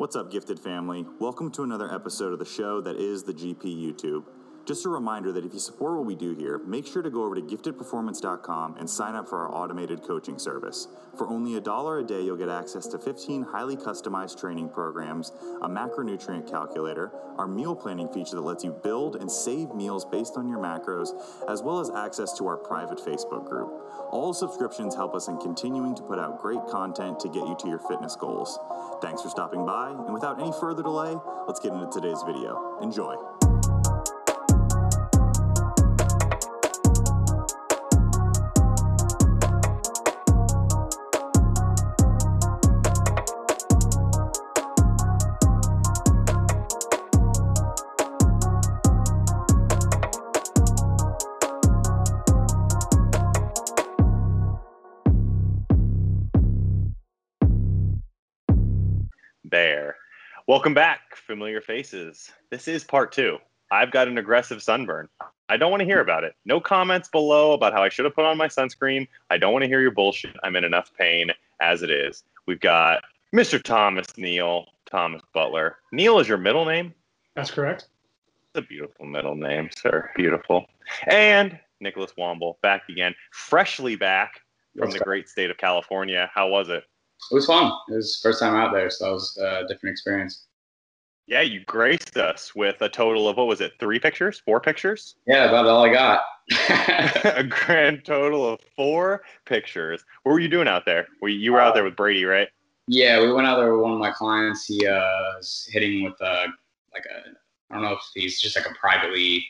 What's up, gifted family? Welcome to another episode of the show that is the GP YouTube. Just a reminder that if you support what we do here, make sure to go over to giftedperformance.com and sign up for our automated coaching service. For only a dollar a day, you'll get access to 15 highly customized training programs, a macronutrient calculator, our meal planning feature that lets you build and save meals based on your macros, as well as access to our private Facebook group. All subscriptions help us in continuing to put out great content to get you to your fitness goals. Thanks for stopping by, and without any further delay, let's get into today's video. Enjoy. Welcome back, familiar faces. This is part two. I've got an aggressive sunburn. I don't want to hear about it. No comments below about how I should have put on my sunscreen. I don't want to hear your bullshit. I'm in enough pain as it is. We've got Mr. Thomas Neal, Thomas Butler. Neal is your middle name? That's correct. It's a beautiful middle name, sir. Beautiful. And Nicholas Womble back again, freshly back from Yes, the sir. great state of California. How was it? It was fun. It was first time out there, so it was a different experience. Yeah, you graced us with a total of what was it? Three pictures? Four pictures? Yeah, about all I got. a grand total of four pictures. What were you doing out there? Were you, you were out there with Brady, right? yeah, we went out there with one of my clients. He uh, was hitting with a like a I don't know if he's just like a privately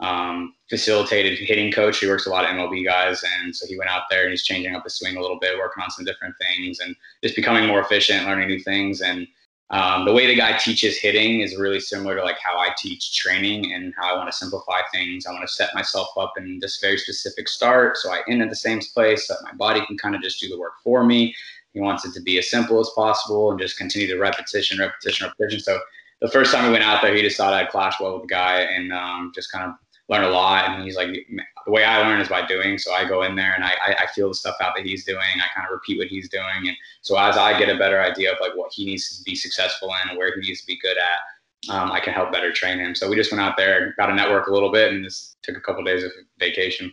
um, facilitated hitting coach. He works a lot of MLB guys, and so he went out there and he's changing up his swing a little bit, working on some different things, and just becoming more efficient, learning new things. And um, the way the guy teaches hitting is really similar to like how I teach training and how I want to simplify things. I want to set myself up in this very specific start, so I end at the same place, so that my body can kind of just do the work for me. He wants it to be as simple as possible and just continue the repetition, repetition, repetition. So the first time we went out there, he just thought I'd clash well with the guy and um, just kind of learn a lot. And he's like, the way I learn is by doing. So I go in there and I, I, I feel the stuff out that he's doing. I kind of repeat what he's doing. And so as I get a better idea of like what he needs to be successful in and where he needs to be good at, um, I can help better train him. So we just went out there, got to network a little bit, and just took a couple days of vacation.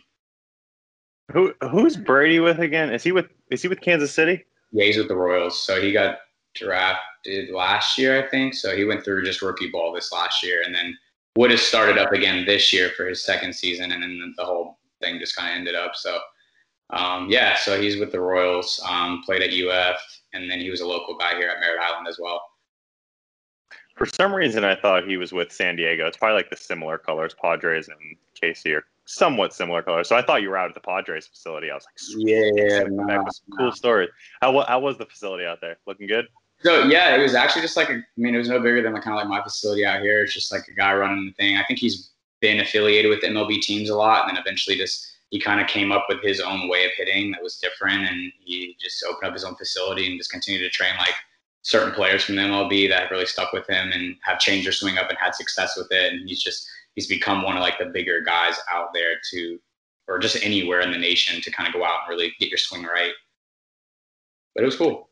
Who who's Brady with again? Is he with is he with Kansas City? Yeah, he's with the Royals. So he got drafted last year, I think. So he went through just rookie ball this last year, and then would have started up again this year for his second season, and then the whole thing just kind of ended up. So um, yeah, so he's with the Royals. Um, played at UF, and then he was a local guy here at Merritt Island as well. For some reason, I thought he was with San Diego. It's probably like the similar colors. Padres and KC are somewhat similar colors. So I thought you were out at the Padres facility. I was like, sweet. Yeah, That was some cool story. How how was the facility out there? Looking good. So yeah, it was actually just like a, I mean, it was no bigger than like, kind of like my facility out here. It's just like a guy running the thing. I think he's been affiliated with MLB teams a lot, and then eventually just he kind of came up with his own way of hitting that was different, and he just opened up his own facility and just continued to train like certain players from the MLB that have really stuck with him and have changed their swing up and had success with it. And he's just he's become one of like the bigger guys out there to, or just anywhere in the nation to kind of go out and really get your swing right. But it was cool.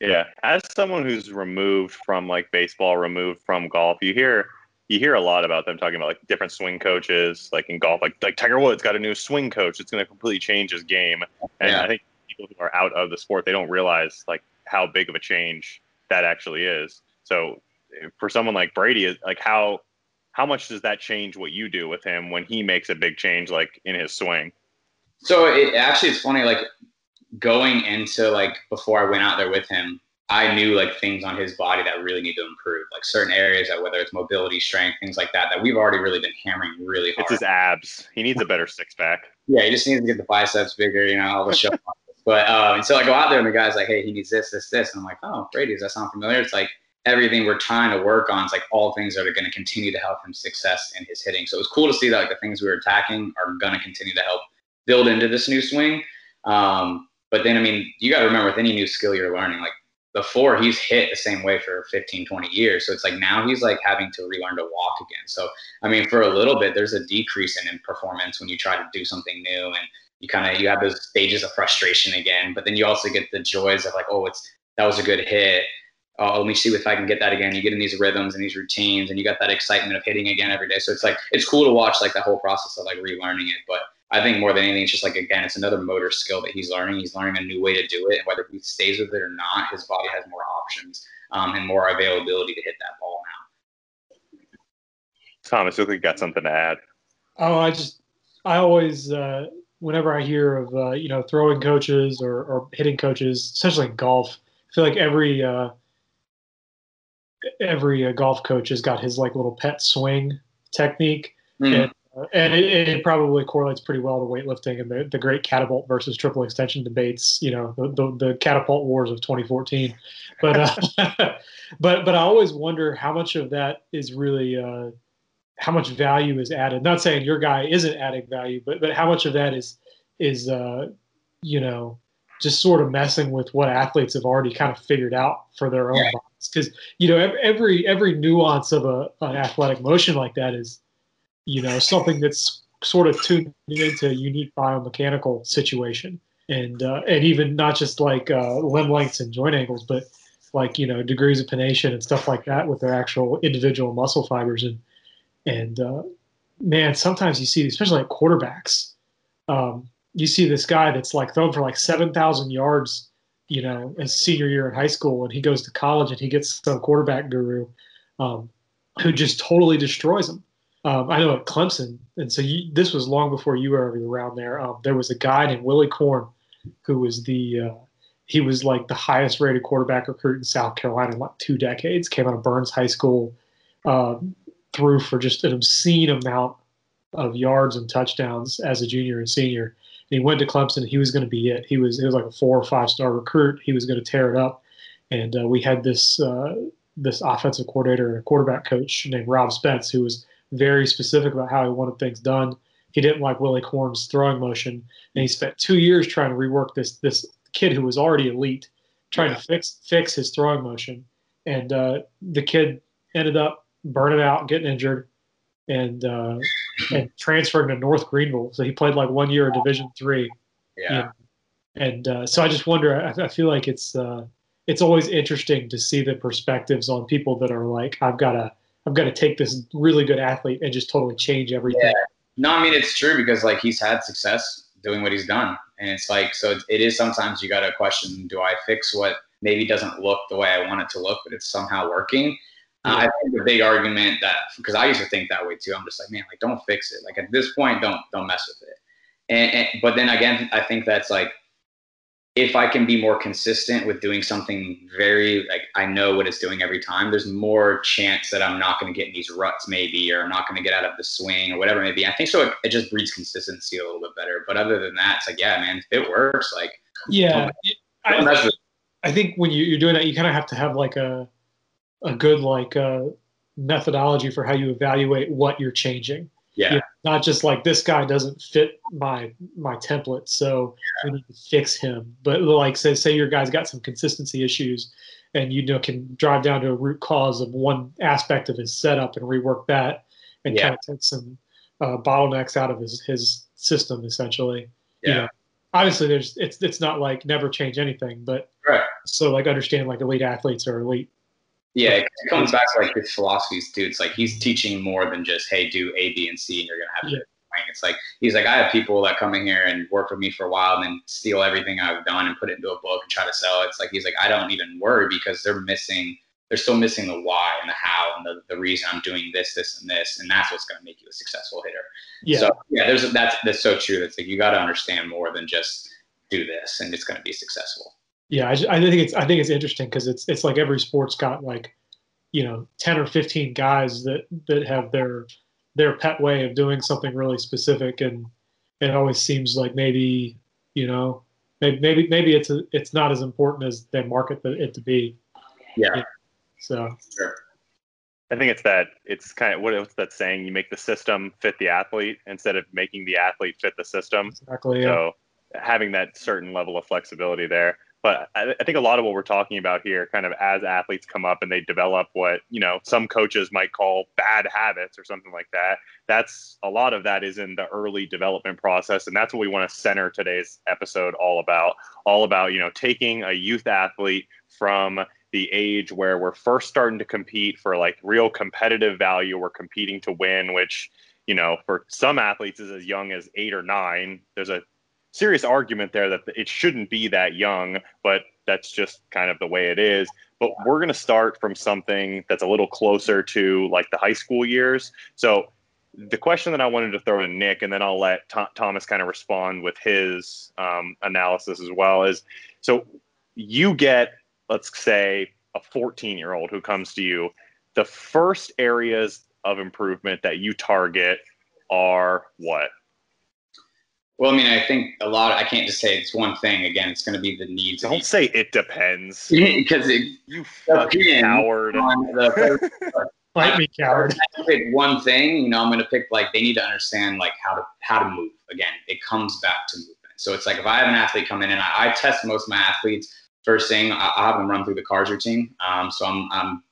Yeah, as someone who's removed from like baseball, removed from golf, you hear you hear a lot about them talking about like different swing coaches, like in golf, like like Tiger Woods got a new swing coach. It's going to completely change his game. And Yeah. I think people who are out of the sport they don't realize like how big of a change that actually is. So eh, for someone like Brady, like how how much does that change what you do with him when he makes a big change like in his swing? So it actually it's funny like going into like before I went out there with him, I knew like things on his body that really need to improve, like certain areas that whether it's mobility, strength, things like that, that we've already really been hammering really hard. It's his abs. He needs a better six pack. yeah, he just needs to get the biceps bigger, you know, all the show. but um, and so I go out there and the guy's like, hey, he needs this, this, this, and I'm like, oh, Brady, does that sound familiar? It's like everything we're trying to work on. It's like all things that are going to continue to help him success in his hitting. So it was cool to see that like the things we were attacking are going to continue to help build into this new swing. Um, but then, I mean, you got to remember with any new skill you're learning, like before he's hit the same way for 15, 20 years. So it's like now he's like having to relearn to walk again. So, I mean, for a little bit, there's a decrease in, in performance when you try to do something new and you kind of, you have those stages of frustration again, but then you also get the joys of like, oh, it's, that was a good hit. oh, let me see if I can get that again. You get in these rhythms and these routines, and you got that excitement of hitting again every day. So it's like it's cool to watch like the whole process of like relearning it. But I think more than anything, it's just like again, it's another motor skill that he's learning. He's learning a new way to do it, and whether he stays with it or not, his body has more options um, and more availability to hit that ball now. Thomas, you look like you got something to add. Oh, I just I always uh, whenever I hear of uh, you know throwing coaches or, or hitting coaches, especially in golf, I feel like every uh, every uh, golf coach has got his like little pet swing technique, mm. and, and it, it, probably correlates pretty well to weightlifting and the, the great catapult versus triple extension debates. You know, the the, the catapult wars of 2014. But uh, but but I always wonder how much of that is really uh, how much value is added. Not saying your guy isn't adding value, but but how much of that is is uh, you know just sort of messing with what athletes have already kind of figured out for their own bodies. Because you know every every nuance of a an athletic motion like that is you know something that's sort of tuned into a unique biomechanical situation, and uh, and even not just like uh, limb lengths and joint angles, but like you know degrees of pronation and stuff like that with their actual individual muscle fibers and and uh, man, sometimes you see, especially like quarterbacks, um, you see this guy that's like thrown for like 7,000 yards, you know, his senior year in high school, and he goes to college and he gets some quarterback guru um, who just totally destroys him. Um, I know at Clemson, and so you, this was long before you were ever around there. Um, there was a guy named Willy Korn who was the uh, he was like the highest rated quarterback recruit in South Carolina in like two decades. Came out of Byrnes High School, um, threw for just an obscene amount of yards and touchdowns as a junior and senior. And he went to Clemson. He was going to be it. He was he was like a four or five star recruit. He was going to tear it up. And uh, we had this uh, this offensive coordinator and a quarterback coach named Rob Spence, who was very specific about how he wanted things done. He didn't like Willy Korn's throwing motion, and he spent two years trying to rework this this kid who was already elite, trying yeah. to fix fix his throwing motion. And uh, the kid ended up burning out, getting injured, and uh, and transferred to North Greenville. So he played like one year of Division three. Yeah. You know? And uh, so I just wonder. I, I feel like it's uh, it's always interesting to see the perspectives on people that are like, I've got to I've got to take this really good athlete and just totally change everything. Yeah. No, I mean it's true because like he's had success doing what he's done, and it's like so it is sometimes you got to question: Do I fix what maybe doesn't look the way I want it to look, but it's somehow working? Uh, I think the big argument that because I used to think that way too. I'm just like, man, like don't fix it. Like at this point, don't don't mess with it. And, and but then again, I think that's like if I can be more consistent with doing something very like I know what it's doing every time, there's more chance that I'm not going to get in these ruts maybe, or I'm not going to get out of the swing or whatever it may be. I think so. It, it, just breeds consistency a little bit better. But other than that, it's like yeah, man, if it works, like yeah. I, I think when you, you're doing that, you kind of have to have like a a good like uh, methodology for how you evaluate what you're changing. Yeah. You know, not just like this guy doesn't fit my my template, so yeah. we need to fix him. But like say say your guy's got some consistency issues, and you know can drive down to a root cause of one aspect of his setup and rework that, and yeah. kind of take some uh, bottlenecks out of his his system essentially. Yeah. You know, obviously, there's it's it's not like never change anything, but right. So like understand like elite athletes are elite yeah, it comes back to like his philosophies too. It's like he's teaching more than just hey, do A, B, and C, and you're gonna have yeah. It's like he's like I have people that come in here and work with me for a while and then steal everything I've done and put it into a book and try to sell it. It's like he's like I don't even worry because they're missing they're still missing the why and the how and the, the reason I'm doing this, this, and this, and that's what's going to make you a successful hitter. Yeah. So yeah, there's that's that's so true. That's like you got to understand more than just do this, and it's going to be successful. Yeah, I, I think it's I think it's interesting because it's it's like every sport's got like you know 10 or 15 guys that that have their their pet way of doing something really specific and it always seems like maybe you know maybe maybe, maybe it's a, it's not as important as they market it to be yeah so sure. I think it's that it's kind of what what's that saying? You make the system fit the athlete instead of making the athlete fit the system. Exactly. So having that certain level of flexibility there but I, I, think a lot of what we're talking about here kind of as athletes come up and they develop what you know some coaches might call bad habits or something like that that's a lot of that is in the early development process and that's what we want to center today's episode all about all about you know taking a youth athlete from the age where we're first starting to compete for like real competitive value. We're competing to win, which, you know, for some athletes is as young as eight or nine. There's a serious argument there that it shouldn't be that young, but that's just kind of the way it is. But we're going to start from something that's a little closer to like the high school years. So the question that I wanted to throw to Nick, and then I'll let Th- Thomas kind of respond with his um, analysis as well, is so you get, let's say, a 14 year old who comes to you. The first areas of improvement that you target are what? Well, I mean, I think a lot. Of, I can't just say it's one thing. Again, it's going to be the needs. Don't say it depends. because you fucking coward. The, Fight me, coward. I pick one thing. You know, I'm going to pick like they need to understand like how to how to move. Again, it comes back to movement. So it's like if I have an athlete come in and I, I test most of my athletes. First thing, I, I have them run through the CARS routine. Um, so I'm, I'm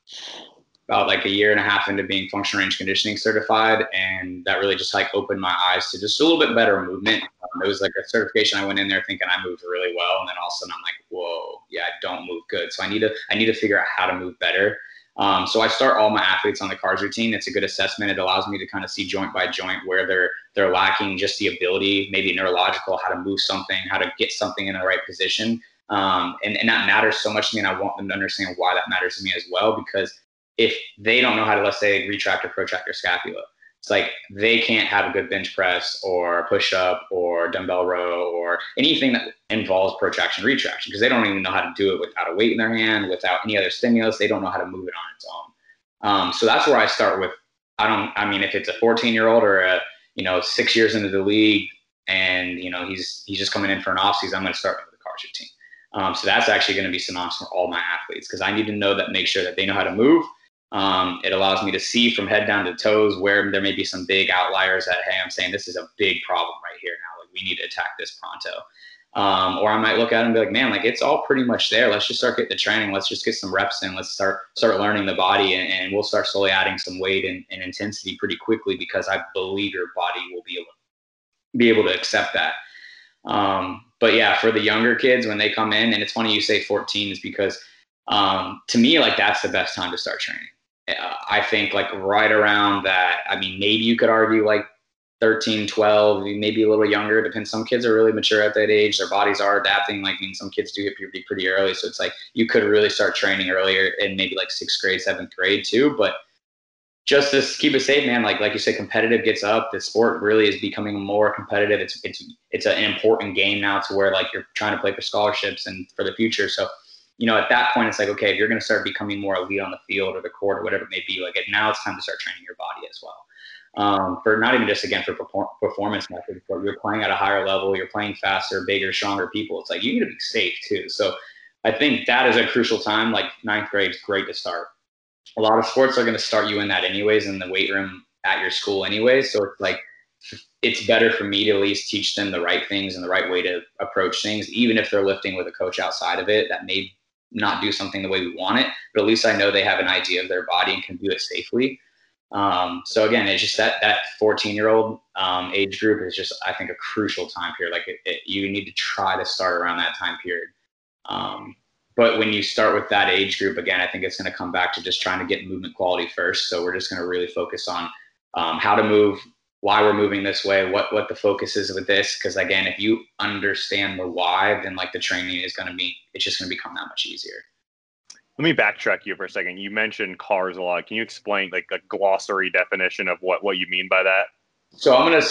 about like a year and a half into being functional range conditioning certified, and that really just like opened my eyes to just a little bit better movement. Um, it was like a certification. I went in there thinking I moved really well, and then all of a sudden I'm like, whoa, yeah, I don't move good. So I need to I need to figure out how to move better. Um, so I start all my athletes on the CARS routine. It's a good assessment. It allows me to kind of see joint by joint where they're they're lacking just the ability, maybe neurological, how to move something, how to get something in the right position. Um, and, and that matters so much to me. And I want them to understand why that matters to me as well, because if they don't know how to, let's say, retract or protract their scapula, it's like they can't have a good bench press or push up or dumbbell row or anything that involves protraction retraction because they don't even know how to do it without a weight in their hand, without any other stimulus. They don't know how to move it on its own. Um, so that's where I start with. I don't. I mean, if it's a 14 year old or a you know six years into the league and you know he's he's just coming in for an off season, I'm going to start with the CARS routine. Um, so that's actually going to be synonymous for all my athletes because I need to know that, make sure that they know how to move um, it allows me to see from head down to toes where there may be some big outliers that, hey, I'm saying this is a big problem right here now. Like we need to attack this pronto. Um, or I might look at it and be like, man, like it's all pretty much there. Let's just start getting the training. Let's just get some reps in. Let's start start learning the body, and, and we'll start slowly adding some weight and, and, intensity pretty quickly because I believe your body will be able be able to accept that. Um, but yeah, for the younger kids when they come in, and it's funny you say 14 is because um, to me, like that's the best time to start training. Uh, I think like right around that. I mean, maybe you could argue like 13, 12, maybe a little younger. Depends. Some kids are really mature at that age. Their bodies are adapting. Like, I mean, some kids do get puberty pretty early. So it's like you could really start training earlier in maybe like sixth grade, seventh grade too. But just to keep it safe, man. Like like you said, competitive gets up. The sport really is becoming more competitive. It's it's it's an important game now to where like you're trying to play for scholarships and for the future. So you know, at that point, it's like, okay, if you're going to start becoming more elite on the field or the court or whatever it may be, like now it's time to start training your body as well. Um, for not even just again for performance methods, but you're playing at a higher level, you're playing faster, bigger, stronger people. It's like you need to be safe too. So I think that is a crucial time. Like ninth grade is great to start. A lot of sports are going to start you in that anyways in the weight room at your school anyways. So it's like it's better for me to at least teach them the right things and the right way to approach things, even if they're lifting with a coach outside of it that may not do something the way we want it, but at least I know they have an idea of their body and can do it safely. Um, so again, it's just that that 14 year old um, age group is just I think a crucial time period. Like it, it, you need to try to start around that time period. Um, but when you start with that age group, again, I think it's going to come back to just trying to get movement quality first. So we're just going to really focus on um, how to move, why we're moving this way, what what the focus is with this. Because again, if you understand the why, then like the training is going to be, it's just going to become that much easier. Let me backtrack you for a second. You mentioned CARS a lot. Can you explain like a glossary definition of what what you mean by that? So I'm gonna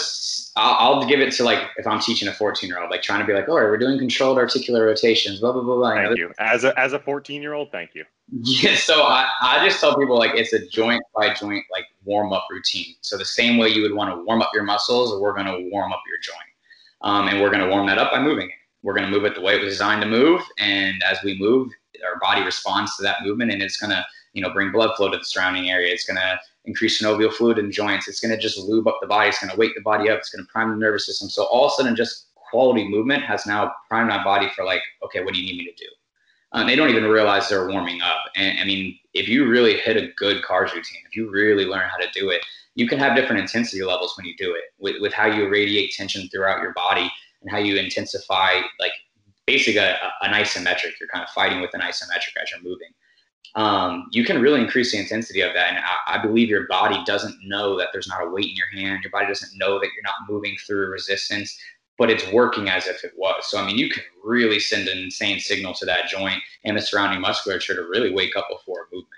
I'll, I'll give it to like if I'm teaching a 14 year old, like trying to be like, all right, we're doing controlled articular rotations, blah blah blah blah. Thank you. As a as a 14 year old, thank you. Yeah. So I I just tell people like it's a joint by joint like warm up routine. So the same way you would want to warm up your muscles, we're gonna warm up your joint, um, and we're gonna warm that up by moving it. We're gonna move it the way it was designed to move, and as we move, our body responds to that movement, and it's gonna you know bring blood flow to the surrounding area. It's gonna increase synovial fluid in joints. It's going to just lube up the body. It's going to wake the body up. It's going to prime the nervous system. So all of a sudden, just quality movement has now primed my body for like, okay, what do you need me to do? Um, they don't even realize they're warming up. And I mean, if you really hit a good CARS routine, if you really learn how to do it, you can have different intensity levels when you do it with, with how you radiate tension throughout your body and how you intensify like basically a, an isometric. You're kind of fighting with an isometric as you're moving. um, you can really increase the intensity of that. And I, I, believe your body doesn't know that there's not a weight in your hand. Your body doesn't know that you're not moving through resistance, but it's working as if it was. So, I mean, you can really send an insane signal to that joint and the surrounding musculature to really wake up before a movement.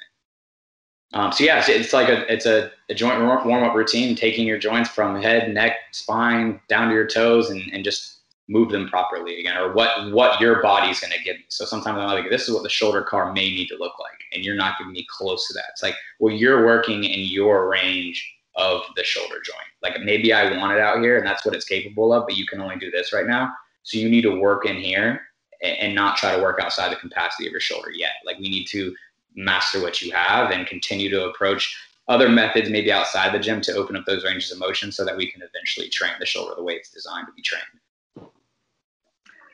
Um, so yeah, it's like a it's a, a joint warm up routine, taking your joints from head, neck, spine down to your toes, and, and just move them properly again, or what what your body's going to give. So sometimes I'm like, this is what the shoulder CAR may need to look like, and you're not giving me close to that. It's like, well, you're working in your range of the shoulder joint. Like maybe I want it out here, and that's what it's capable of, but you can only do this right now. So you need to work in here and not try to work outside the capacity of your shoulder yet. Like we need to master what you have and continue to approach other methods maybe outside the gym to open up those ranges of motion so that we can eventually train the shoulder the way it's designed to be trained.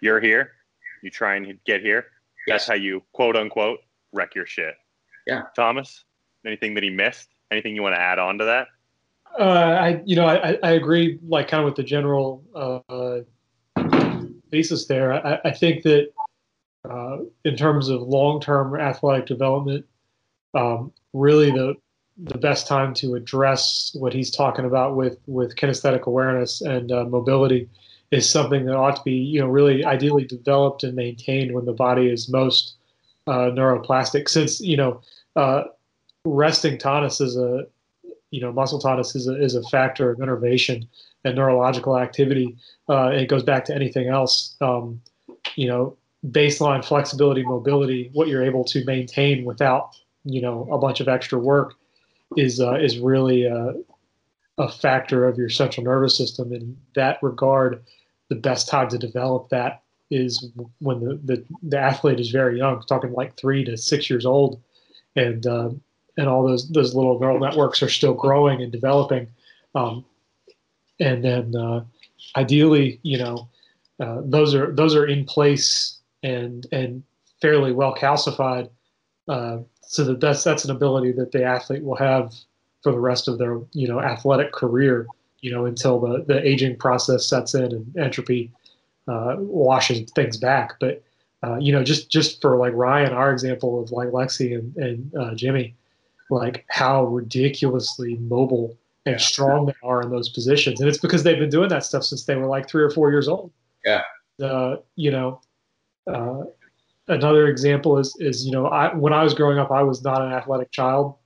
You're here, you try and get here. Yes. That's how you quote unquote wreck your shit. Yeah. Thomas, anything that he missed? Anything you want to add on to that? Uh, I, you know, I, I agree, like kind of with the general uh, thesis there. I, I think that uh, in terms of long-term athletic development, um, really the the best time to address what he's talking about with with kinesthetic awareness and uh, mobility is something that ought to be you know really ideally developed and maintained when the body is most uh, neuroplastic. Since you know resting tonus is a you know muscle tonus is a, is a factor of innervation and neurological activity. Uh, it goes back to anything else. Um, you know baseline flexibility, mobility, what you're able to maintain without you know a bunch of extra work is uh, is really a, a factor of your central nervous system. In that regard, the best time to develop that is when the, the, the athlete is very young, talking like three to six years old, and uh, and all those those little neural networks are still growing and developing, um, and then uh, ideally, you know, uh, those are those are in place and and fairly well calcified. Uh, so that that's that's an ability that the athlete will have for the rest of their you know athletic career. You know until the the aging process sets in and entropy uh, washes things back. But uh, you know just just for like Ryan, our example of like Lexi and and uh, Jimmy, like how ridiculously mobile and strong they are in those positions, and it's because they've been doing that stuff since they were like three or four years old. Yeah. Uh, you know, uh, another example is is you know I when I was growing up I was not an athletic child,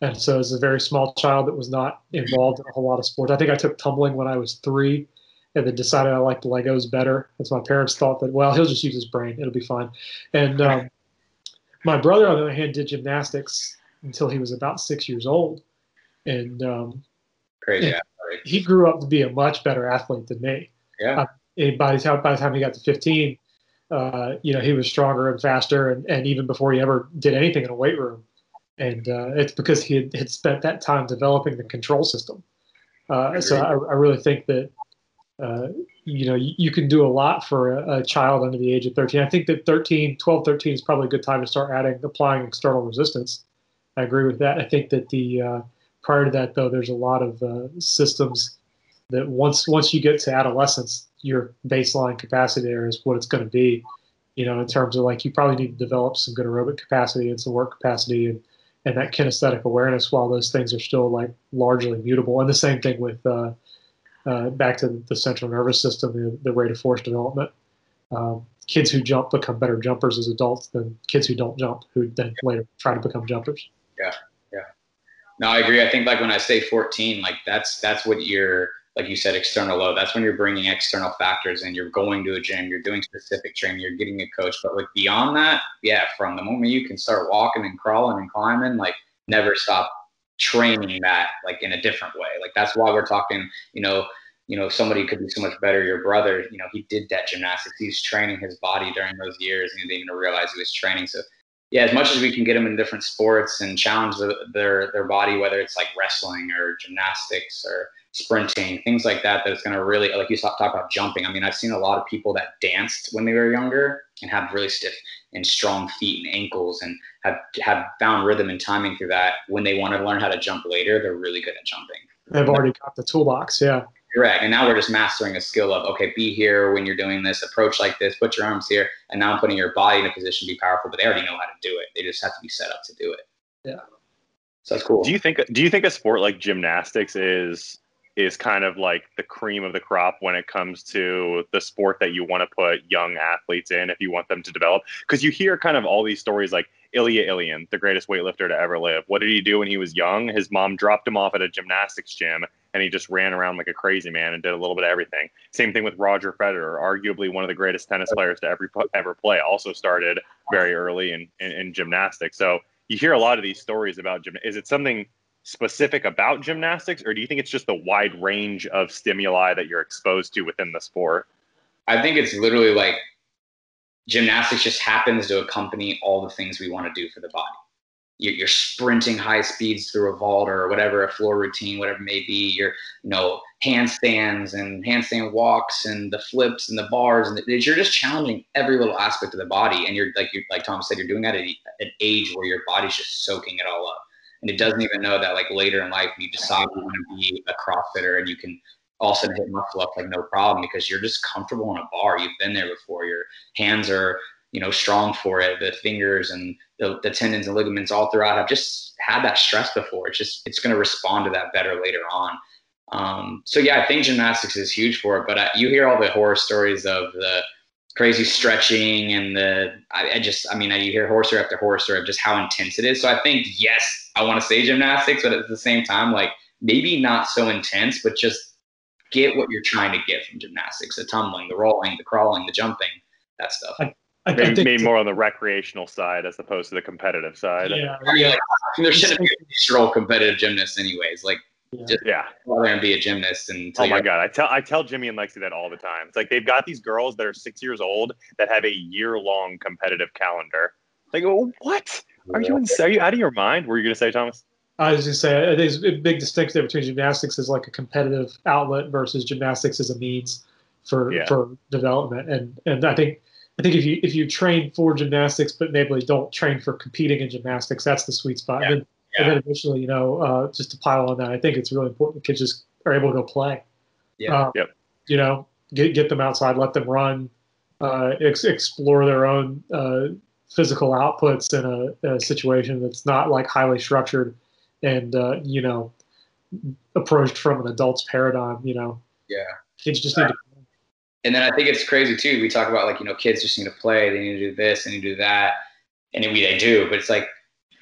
and so as a very small child that was not involved in a whole lot of sports. I think I took tumbling when I was three, and then decided I liked Legos better. As my parents thought that well he'll just use his brain it'll be fine, and um, my brother on the other hand did gymnastics until he was about six years old, and um, crazy. And he grew up to be a much better athlete than me. Yeah. Uh, by the time by the time he got to 15 uh, you know, he was stronger and faster, and, and even before he ever did anything in a weight room. And uh, it's because he had, had, spent that time developing the control system. Uh, so I, I, really think that, uh, you know, you, you, can do a lot for a, a, child under the age of 13. I think that 13, 12, 13 is probably a good time to start adding, applying external resistance. I agree with that. I think that the, uh, prior to that though, there's a lot of uh, systems that once, once you get to adolescence, your baseline capacity there is what it's going to be. You know, in terms of like you probably need to develop some good aerobic capacity and some work capacity and and that kinesthetic awareness while those things are still like largely mutable. And the same thing with uh, uh, back to the central nervous system, the, the rate of force development. Um, kids who jump become better jumpers as adults than kids who don't jump, who then later try to become jumpers. Yeah, yeah. No, I agree. I think like when I say 14, like that's that's what you're like you said, external load. That's when you're bringing external factors and You're going to a gym, you're doing specific training, you're getting a coach. But like beyond that, yeah, from the moment you can start walking and crawling and climbing, like never stop training that like in a different way. Like that's why we're talking, you know, you know, somebody could be so much better. Your brother, you know, he did that gymnastics. He's training his body during those years, and he didn't even realize he was training. So, yeah, as much as we can get them in different sports and challenge the, their their body, whether it's like wrestling or gymnastics or sprinting, things like that, that's going to really, like you talk about jumping. I mean, I've seen a lot of people that danced when they were younger and have really stiff and strong feet and ankles and have, have found rhythm and timing through that. When they want to learn how to jump later, they're really good at jumping. They've already got the toolbox. Yeah. Correct. And now we're just mastering a skill of okay, be here when you're doing this, approach like this, put your arms here, and now I'm putting your body in a position to be powerful. But they already know how to do it. They just have to be set up to do it. Yeah. So that's cool. Do you think do you think a sport like gymnastics is is kind of like the cream of the crop when it comes to the sport that you want to put young athletes in if you want them to develop? Because you hear kind of all these stories like Ilya Ilyin, the greatest weightlifter to ever live. What did he do when he was young? His mom dropped him off at a gymnastics gym and he just ran around like a crazy man and did a little bit of everything. Same thing with Roger Federer, arguably one of the greatest tennis players to ever ever play. Also started very early in, in, in gymnastics. So you hear a lot of these stories about gym. Is it something specific about gymnastics, or do you think it's just the wide range of stimuli that you're exposed to within the sport? I think it's literally like gymnastics just happens to accompany all the things we want to do for the body. You're sprinting high speeds through a vault or whatever, a floor routine, whatever it may be. You're, you know, handstands and handstand walks and the flips and the bars, and the, you're just challenging every little aspect of the body. And you're like, you like Tom said, you're doing that at an age where your body's just soaking it all up and it doesn't even know that like later in life you decide you want to be a crossfitter and you can also hit muscle up like no problem because you're just comfortable in a bar. You've been there before. Your hands are you know strong for it. The fingers and the, the tendons and ligaments all throughout have just had that stress before. It's just it's going to respond to that better later on. Um, so yeah i think gymnastics is huge for it but I, you hear all the horror stories of the crazy stretching and the I, I, just I mean you hear horror story after horror story of just how intense it is. So I think yes, I want to say gymnastics, but at the same time, like maybe not so intense, but just get what you're trying to get from gymnastics: the tumbling, the rolling, the crawling, the jumping, that stuff. I, I maybe, maybe more on the recreational side as opposed to the competitive side. Yeah, yeah. Like, there shouldn't be a role competitive gymnast anyways. Like yeah. Just yeah. go there and be a gymnast. And oh my god, I tell I tell Jimmy and Lexi that all the time. It's like they've got these girls that are six years old that have a year long competitive calendar. Like, oh, what? Are you insane? Are you out of your mind? Were you going to say, Thomas? I was just say there's a big distinction between gymnastics as like a competitive outlet versus gymnastics as a means for Yeah. for development. And and I think I think if you if you train for gymnastics but maybe don't train for competing in gymnastics, that's the sweet spot. And then Yeah. and then eventually, you know, uh, just to pile on that, I think it's really important kids just are able to go play. Yeah. Um, Yep. You know, get get them outside, let them run, uh, ex- explore their own uh, physical outputs in a, a situation that's not like highly structured and uh, you know approached from an adult's paradigm. You know, Yeah. kids just need to. and then I think it's crazy too. We talk about like you know kids just need to play, they need to do this, they need to do that, and we they do. But it's like,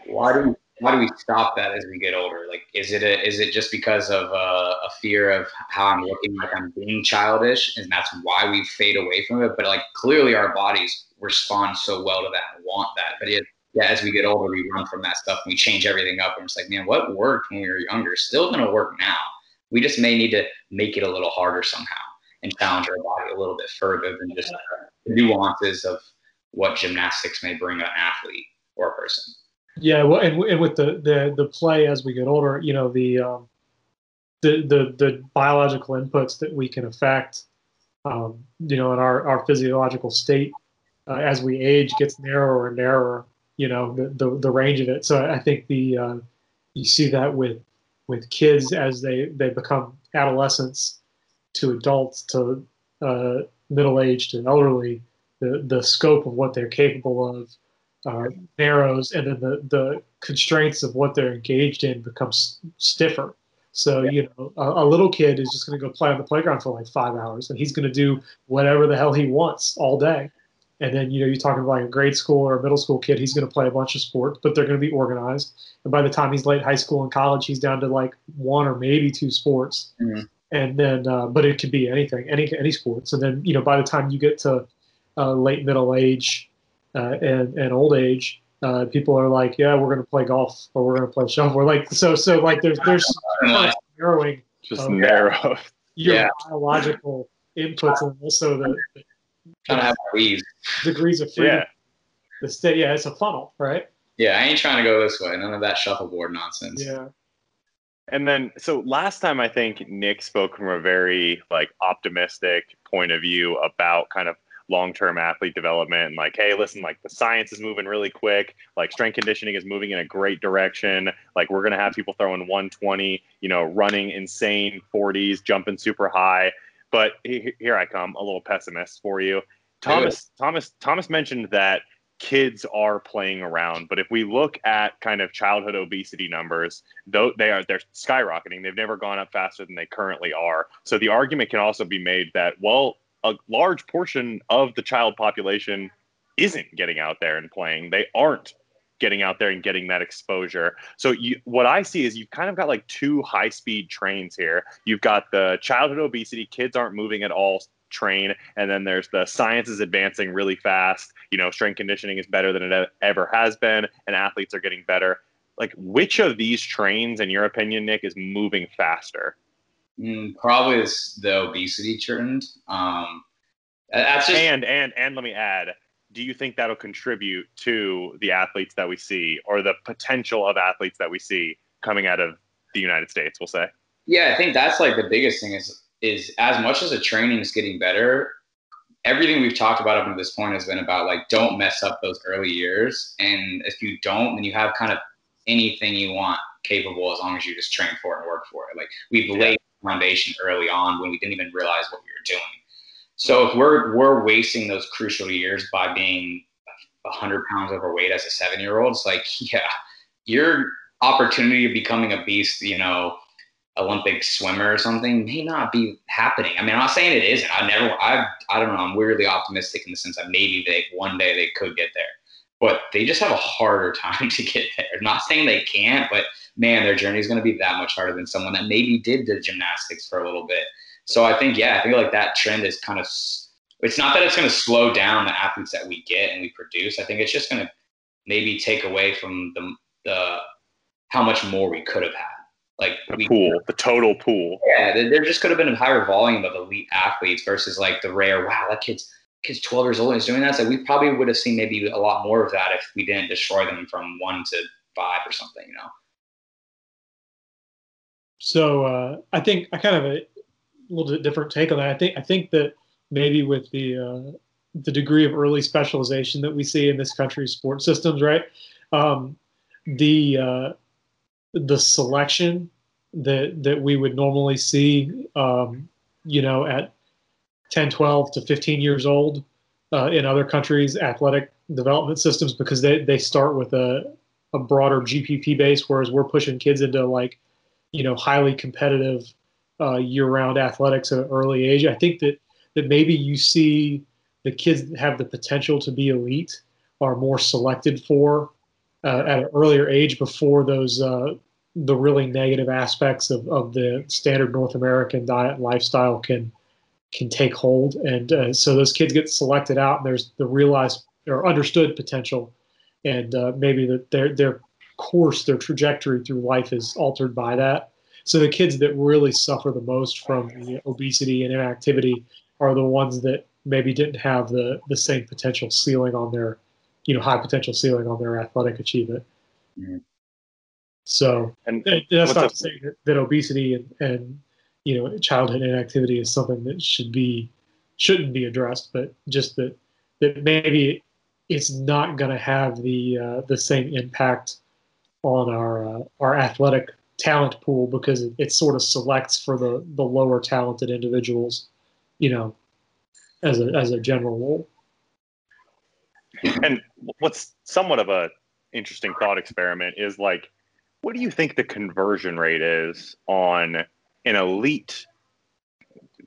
why do we, why do we stop that as we get older? Like, is it a, is it just because of uh, a fear of how I'm looking like I'm being childish, and that's why we fade away from it? But like clearly our bodies respond so well to that and want that. But it, yeah, as we get older, we run from that stuff and we change everything up. And it's like, man, what worked when we were younger still going to work now. We just may need to make it a little harder somehow and challenge our body a little bit further than just the nuances of what gymnastics may bring an athlete or a person. Yeah, well, and, and with the, the the play as we get older, you know, the um, the the the biological inputs that we can affect, um, you know, in our our physiological state uh, as we age gets narrower and narrower. You know, the the, the range of it. So I think the uh, you see that with with kids as they they become adolescents to adults to uh, middle age to elderly, the the scope of what they're capable of uh, narrows, and then the the constraints of what they're engaged in becomes stiffer. So you know, a, a little kid is just going to go play on the playground for like five hours, and he's going to do whatever the hell he wants all day. And then you know, you're talking about like a grade school or a middle school kid, he's going to play a bunch of sports, but they're going to be organized. And by the time he's late high school and college, he's down to like one or maybe two sports. Mhm. And then, uh, but it could be anything, any any sports. And then you know, by the time you get to uh, late middle age uh, and and old age, uh, people are like, yeah, we're going to play golf or we're going to play shuffle. We're like, so so like there's there's narrowing Just narrow. your Yeah. biological inputs and also the, the Trying to have weave. degrees of freedom. Yeah. The state, yeah, it's a funnel, right? Yeah, I ain't trying to go this way. None of that shuffleboard nonsense. Yeah. And then, so last time I think Nick spoke from a very like optimistic point of view about kind of long-term athlete development and like hey listen like the science is moving really quick like strength conditioning is moving in a great direction like we're going to have people throwing 120 you know running insane 40s jumping super high but here i come a little pessimist for you. Thomas thomas thomas mentioned that kids are playing around but if we look at kind of childhood obesity numbers though they are they're skyrocketing. They've never gone up faster than they currently are. So the argument can also be made that well a large portion of the child population isn't getting out there and playing. They aren't getting out there and getting that exposure. So you, what i see is you've kind of got like two high speed trains here. You've got the childhood obesity kids aren't moving at all train and then there's the science is advancing really fast. You know strength conditioning is better than it ever has been and athletes are getting better. Like which of these trains in your opinion nick is moving faster? Mm, probably is the obesity trend. Um that's just and and and let me add do you think that'll contribute to the athletes that we see or the potential of athletes that we see coming out of the united states we'll say yeah i think that's like the biggest thing is is as much as the training is getting better, everything we've talked about up to this point has been about like don't mess up those early years. And if you don't, then you have kind of anything you want capable as long as you just train for it and work for it. Like we've yeah. laid foundation early on when we didn't even realize what we were doing. So if we're we're wasting those crucial years by being hundred pounds overweight as a seven year old, it's like, yeah, your opportunity of becoming a beast, you know, Olympic swimmer or something may not be happening. I mean, I'm not saying it isn't. I never, I, I don't know. I'm weirdly optimistic in the sense that maybe they one day they could get there, but they just have a harder time to get there. Not saying they can't, but man, their journey is going to be that much harder than someone that maybe did the gymnastics for a little bit. So I think, yeah, I think like that trend is kind of. It's not that it's going to slow down the athletes that we get and we produce. I think it's just going to maybe take away from the the how much more we could have had. Like the we, pool, the total pool. Yeah, there just could have been a higher volume of elite athletes versus like the rare. Wow, that kid's kid's 12 years old and he's doing that. So we probably would have seen maybe a lot more of that if we didn't destroy them from one to five or something, you know. So uh, I think I kind of a little bit different take on that. I think I think that maybe with the uh, the degree of early specialization that we see in this country's sports systems, right? Um, the uh, the selection that that we would normally see, um, you know, at 10, 12 to 15 years old uh, in other countries' athletic development systems because they, they start with a, a broader GPP base, whereas we're pushing kids into like, you know, highly competitive uh, year-round athletics at an early age. I think that that maybe you see the kids that have the potential to be elite are more selected for uh, at an earlier age before those uh, the really negative aspects of, of the standard North American diet lifestyle can can take hold, and uh, so those kids get selected out, and there's the realized or understood potential, and uh, maybe that their their course, their trajectory through life is altered by that. So the kids that really suffer the most from the obesity and inactivity are the ones that maybe didn't have the the same potential ceiling on their, you know, high potential ceiling on their athletic achievement. Mm-hmm. So and that's not to say that, that obesity and, and you know childhood inactivity is something that should be shouldn't be addressed, but just that that maybe it's not going to have the uh, the same impact on our uh, our athletic talent pool because it, it, sort of selects for the the lower talented individuals, you know, as a as a general rule. And what's somewhat of a interesting thought experiment is like what do you think the conversion rate is on an elite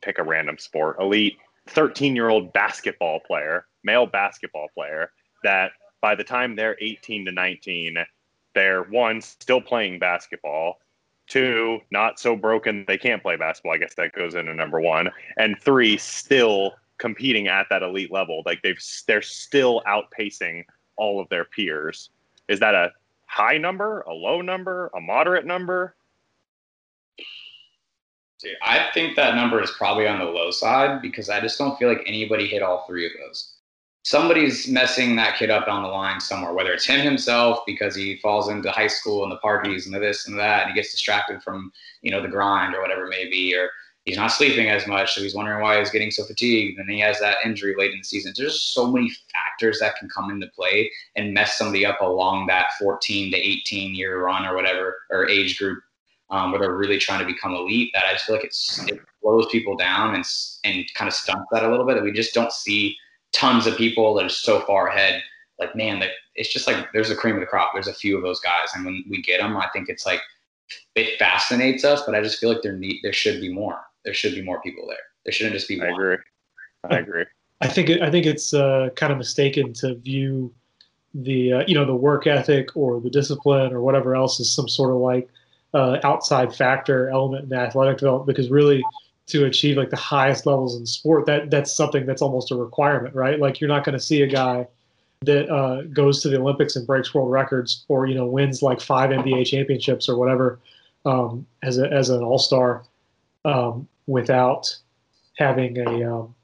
pick a random sport elite 13 year old basketball player male basketball player that by the time they're 18 to 19 they're one still playing basketball. Two not so broken they can't play basketball. I guess that goes into number one. And three still competing at that elite level. Like they've they're still outpacing all of their peers. Is that a high number, a low number, a moderate number? Dude, I think that number is probably on the low side because I just don't feel like anybody hit all three of those. Somebody's messing that kid up on the line somewhere, whether it's him himself because he falls into high school and the parties and the this and that, and he gets distracted from you know the grind or whatever it may be, or he's not sleeping as much, so he's wondering why he's getting so fatigued, and he has that injury late in the season. There's so many factors that can come into play and mess somebody up along that 14 to 18 year run or whatever or age group um, where they're really trying to become elite. That I just feel like it's, it slows people down and and kind of stunts that a little bit. That we just don't see tons of people that are so far ahead. Like man, that it's just like there's a cream of the crop. There's a few of those guys, and when we get them, I think it's like it fascinates us. But I just feel like there need there should be more. There should be more people there. There shouldn't just be. I one. agree. I agree. I think it, I think it's uh, kind of mistaken to view the uh, you know the work ethic or the discipline or whatever else as some sort of like uh, outside factor element in athletic development because really to achieve like the highest levels in sport that that's something that's almost a requirement right like you're not going to see a guy that uh, goes to the olympics and breaks world records or you know wins like five nba championships or whatever um, as, a, as an all-star um, without having a um,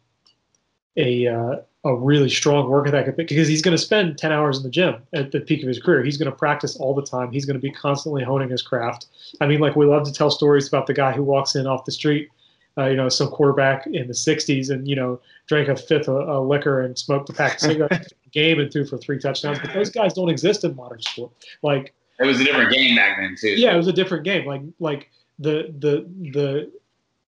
a uh, a really strong work ethic because he's going to spend 10 hours in the gym at the peak of his career. He's going to practice all the time. He's going to be constantly honing his craft. I mean, like we love to tell stories about the guy who walks in off the street, uh, you know, some quarterback in the 60s and, you know, drank a fifth of, of liquor and smoked a pack of cigarettes game and threw for three touchdowns. But those guys don't exist in modern sport. Like, it was a different game back then too. Yeah, it was a different game. Like, like the, the, the,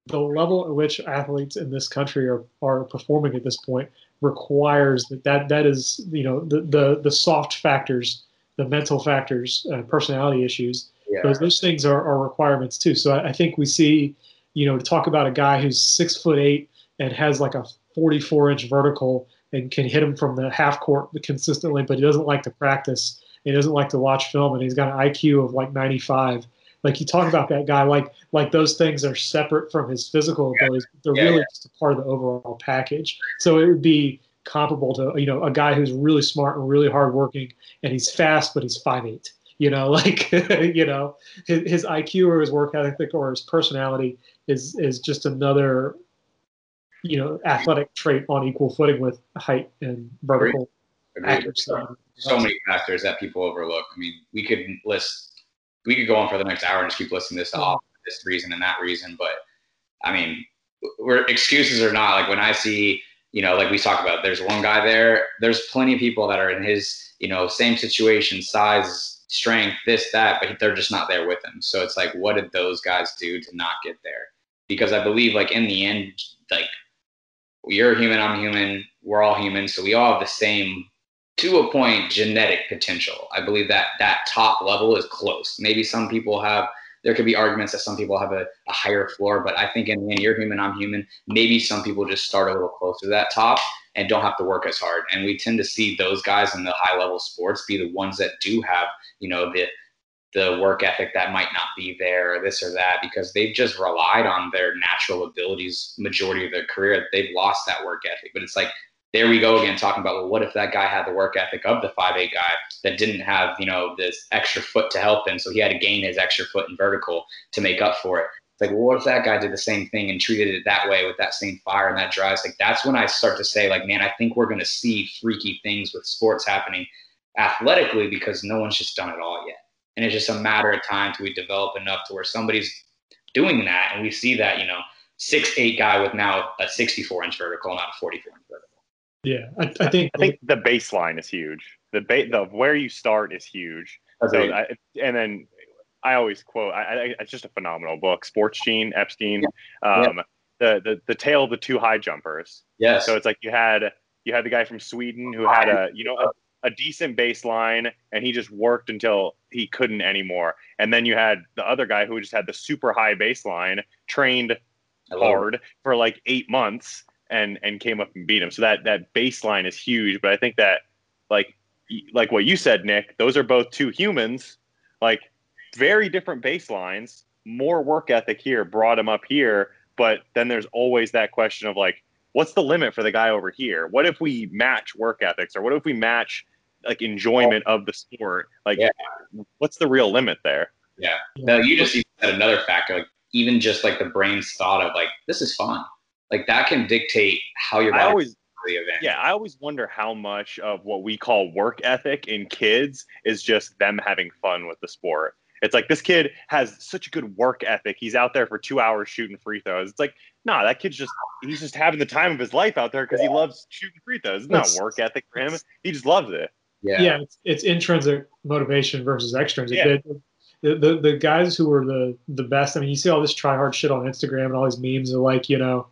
the level at which athletes in this country are, are performing at this point requires that that, that is you know the, the the soft factors the mental factors uh, personality issues Yeah. those those things are, are requirements too so I, I think we see you know to talk about a guy who's six foot eight and has like a 44 inch vertical and can hit him from the half court consistently but he doesn't like to practice he doesn't like to watch film and he's got an iq of like 95 like you talk about that guy like like those things are separate from his physical abilities but they're Yeah, really yeah. just a part of the overall package. So it would be comparable to you know a guy who's really smart and really hardworking and he's fast but he's five eight. You know like you know his, his iq or his work ethic or his personality is is just another you know athletic trait on equal footing with height and vertical accuracy so many factors that people overlook. I mean, we could list, we could go on for the next hour and just keep listing this off, this reason and that reason. But I mean, we're excuses or not. Like when I see, you know, like we talk about, there's one guy there. There's plenty of people that are in his, you know, same situation, size, strength, this, that, but they're just not there with him. So it's like, what did those guys do to not get there? Because I believe, like in the end, like you're human, I'm human, we're all human, so we all have the same to a point genetic potential. I believe that that top level is close. Maybe some people have there could be arguments that some people have a, a higher floor, but I think in the end you're human, I'm human. Maybe some people just start a little closer to that top and don't have to work as hard. And we tend to see those guys in the high level sports be the ones that do have, you know, the the work ethic that might not be there or this or that because they've just relied on their natural abilities majority of their career. They've lost that work ethic. But it's like there we go again talking about well, what if that guy had the work ethic of the five eight guy that didn't have you know this extra foot to help him, so he had to gain his extra foot in vertical to make up for it. It's like, well, what if that guy did the same thing and treated it that way with that same fire and that drive? It's like that's when I start to say, like, man, I think we're going to see freaky things with sports happening athletically because no one's just done it all yet, and it's just a matter of time till we develop enough to where somebody's doing that, and we see that, you know, six eight guy with now a 64 inch vertical, not a 44 inch vertical. yeah i, I think I think the baseline is huge. The ba- the where you start is huge. So I, and then I always quote. I, I, it's just a phenomenal book. Sports Gene Epstein. Um, The the the tale of the two high jumpers. yes. So it's like you had you had the guy from Sweden who had a you know a, a decent baseline and he just worked until he couldn't anymore. And then you had the other guy who just had the super high baseline, trained it. hard for like eight months and and came up and beat him. So that that baseline is huge. But I think that like like what you said, Nick, those are both two humans, like very different baselines. More work ethic here brought him up here, but then there's always that question of like, what's the limit for the guy over here? What if we match work ethics, or what if we match like enjoyment of the sport? Like, Yeah. what's the real limit there? Yeah. No, you just said another factor, like even just like the brain's thought of like this is fun, like that can dictate how your I always the event. Yeah, I always wonder how much of what we call work ethic in kids is just them having fun with the sport. It's like this kid has such a good work ethic. He's out there for two hours shooting free throws. It's like, nah, that kid's just he's just having the time of his life out there because he loves shooting free throws. It's not It's- work ethic for him. He just loves it. Yeah. yeah, it's, it's intrinsic motivation versus extrinsic. Yeah. The, the, the the guys who are the the best. I mean, you see all this try hard shit on Instagram and all these memes are like, you know,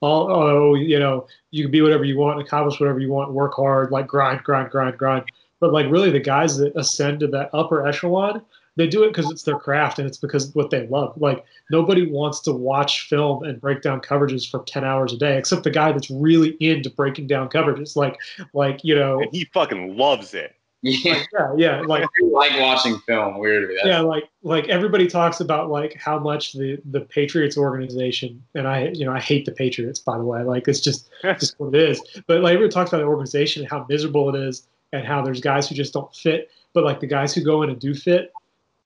all oh, you know, you can be whatever you want, accomplish whatever you want, work hard, like grind, grind, grind, grind. But like really, the guys that ascend to that upper echelon, they do it because it's their craft and it's because what they love. Like nobody wants to watch film and break down coverages for ten hours a day, except the guy that's really into breaking down coverages. Like like you know, And he fucking loves it. Yeah. yeah, yeah, like like watching film. Weirdly, yeah like like everybody talks about like how much the the patriots organization and i you know i hate the patriots by the way like it's just just what it is but like everybody talks about the organization and how miserable it is and how there's guys who just don't fit but like the guys who go in and do fit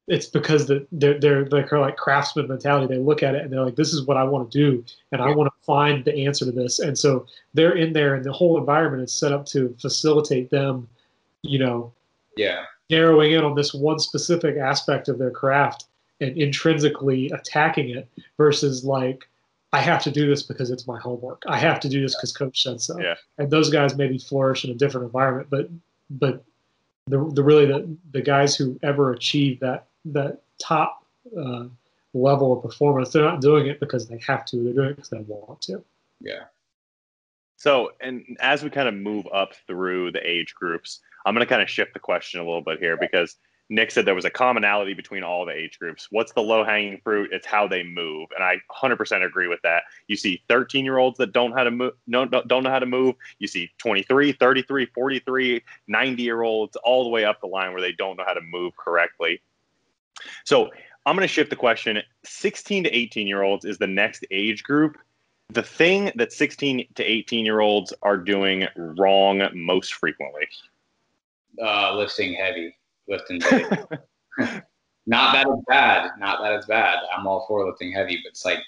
it's because the, they're they're like like craftsman mentality they look at it and they're like this is what i want to do and i want to find the answer to this and so they're in there and the whole environment is set up to facilitate them you know yeah, narrowing in on this one specific aspect of their craft and intrinsically attacking it versus like I have to do this because it's my homework. I have to do this because coach said so. Yeah. And those guys maybe flourish in a different environment, but but the the really the the guys who ever achieve that that top uh, level of performance, they're not doing it because they have to. They're doing it because they want to. yeah. So, and as we kind of move up through the age groups, I'm going to kind of shift the question a little bit here because Nick said there was a commonality between all the age groups. What's the low hanging fruit? It's how they move, and I 100% agree with that. You see 13 year olds that don't how to move, don't know how to move. You see 23, 33, 43, 90 year olds all the way up the line where they don't know how to move correctly. So I'm going to shift the question. 16 to 18 year olds is the next age group the thing that 16 to 18 year olds are doing wrong most frequently. Uh, lifting heavy, lifting heavy. not that it's bad. Not that it's bad. I'm all for lifting heavy, but it's like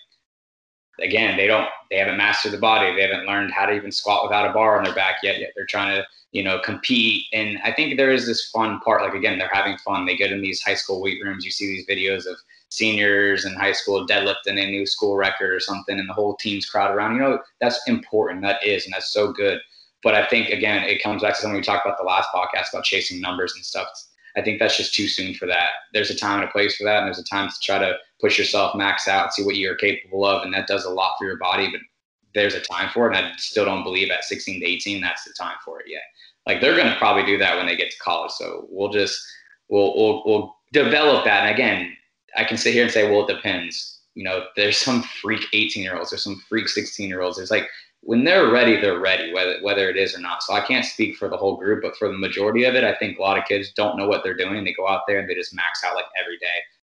again, they don't they haven't mastered the body. They haven't learned how to even squat without a bar on their back yet. Yet they're trying to, you know, compete. And I think there is this fun part. Like again, they're having fun. They get in these high school weight rooms. You see these videos of seniors in high school deadlifting a new school record or something, and the whole team's crowd around. You know, that's important. That is, and that's so good. But I think again, it comes back to something we talked about the last podcast about chasing numbers and stuff. I think that's just too soon for that. There's a time and a place for that, and there's a time to try to push yourself, max out, see what you're capable of, and that does a lot for your body. But there's a time for it, and I still don't believe at 16 to 18 that's the time for it yet. Like they're gonna probably do that when they get to college. So we'll just we'll we'll, we'll develop that. And again, I can sit here and say, well, it depends. You know, there's some freak 18 year olds, there's some freak 16 year olds. It's like when they're ready, they're ready, whether whether it is or not. So I can't speak for the whole group, but for the majority of it, I think a lot of kids don't know what they're doing. and They go out there and they just max out like every day.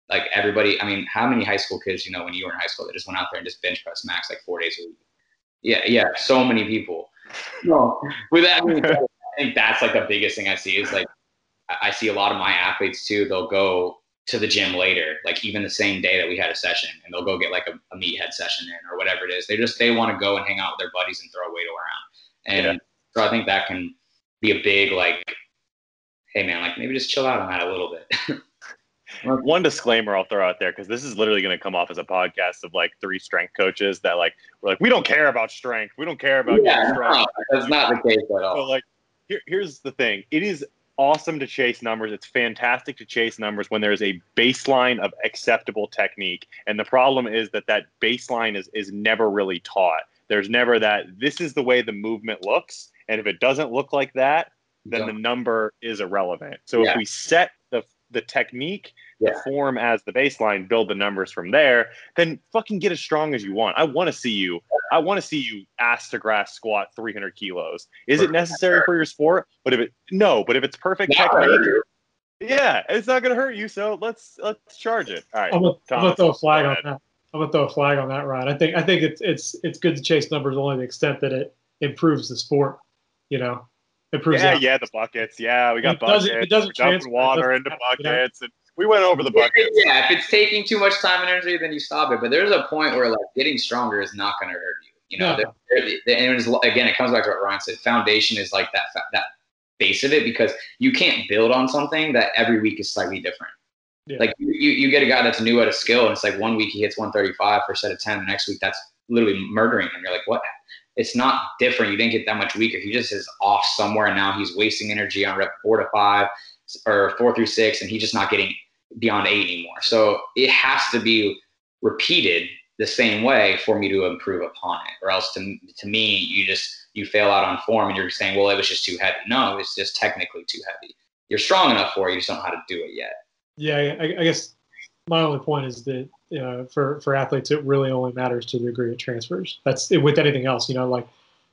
Like everybody, I mean, how many high school kids you know when you were in high school that just went out there and just bench press max like four days a week? Yeah, yeah, so many people. No, with that, I, think that's like the biggest thing I see is like I see a lot of my athletes too. They'll go to the gym later, like even the same day that we had a session, and they'll go get like a, a meathead session in or whatever it is. They just they want to go and hang out with their buddies and throw a weight around. And so I think that can be a big like, hey man, like maybe just chill out on that a little bit. One disclaimer I'll throw out there because this is literally going to come off as a podcast of like three strength coaches that like we're like we don't care about strength, we don't care about yeah, no, that's not the case at all. So like here, here's the thing. It is awesome to chase numbers. It's fantastic to chase numbers when there's a baseline of acceptable technique. And the problem is that that baseline is is never really taught. There's never that this is the way the movement looks, and if it doesn't look like that, then the number is irrelevant. So Yeah. if we set the the technique, Yeah. the form as the baseline, build the numbers from there, then fucking get as strong as you want. I want to see you. I want to see you ass to grass squat 300 kilos. Is it necessary for your sport? But if it no, but if it's perfect Not gonna technique, yeah, it's not gonna hurt you. So let's let's charge it. All right. I'm gonna, I'm gonna throw a flag go on that. I'm gonna throw a flag on that, Ryan. I think I think it's it's it's good to chase numbers only to the extent that it improves the sport. You know, improves. Yeah, the- yeah, the buckets. Yeah, we got It doesn't- buckets. it doesn't We're dumping transfer, it water doesn't into buckets. you know? Buckets, and we went over the buckets. Yeah, if it's taking too much time and energy, then you stop it. But there's a point where like getting stronger is not going to hurt you. You know, No. there- there- and it's, again, it comes back to what Ryan said. Foundation is like that that base of it because you can't build on something that every week is slightly different. Yeah. Like you, you get a guy that's new at a skill, and it's like one week he hits 135 for a set of 10, the next week that's literally murdering him. You're like, what? It's not different. You didn't get that much weaker. He just is off somewhere, and now he's wasting energy on rep four to five or four through six, and he's just not getting beyond eight anymore. So it has to be repeated the same way for me to improve upon it, or else to to me, you just you fail out on form, and you're saying, well, it was just too heavy. No, it's just technically too heavy. You're strong enough for it, you just don't know how to do it yet. Yeah, I, I guess my only point is that uh, for for athletes, it really only matters to the degree it transfers. That's with anything else, you know, like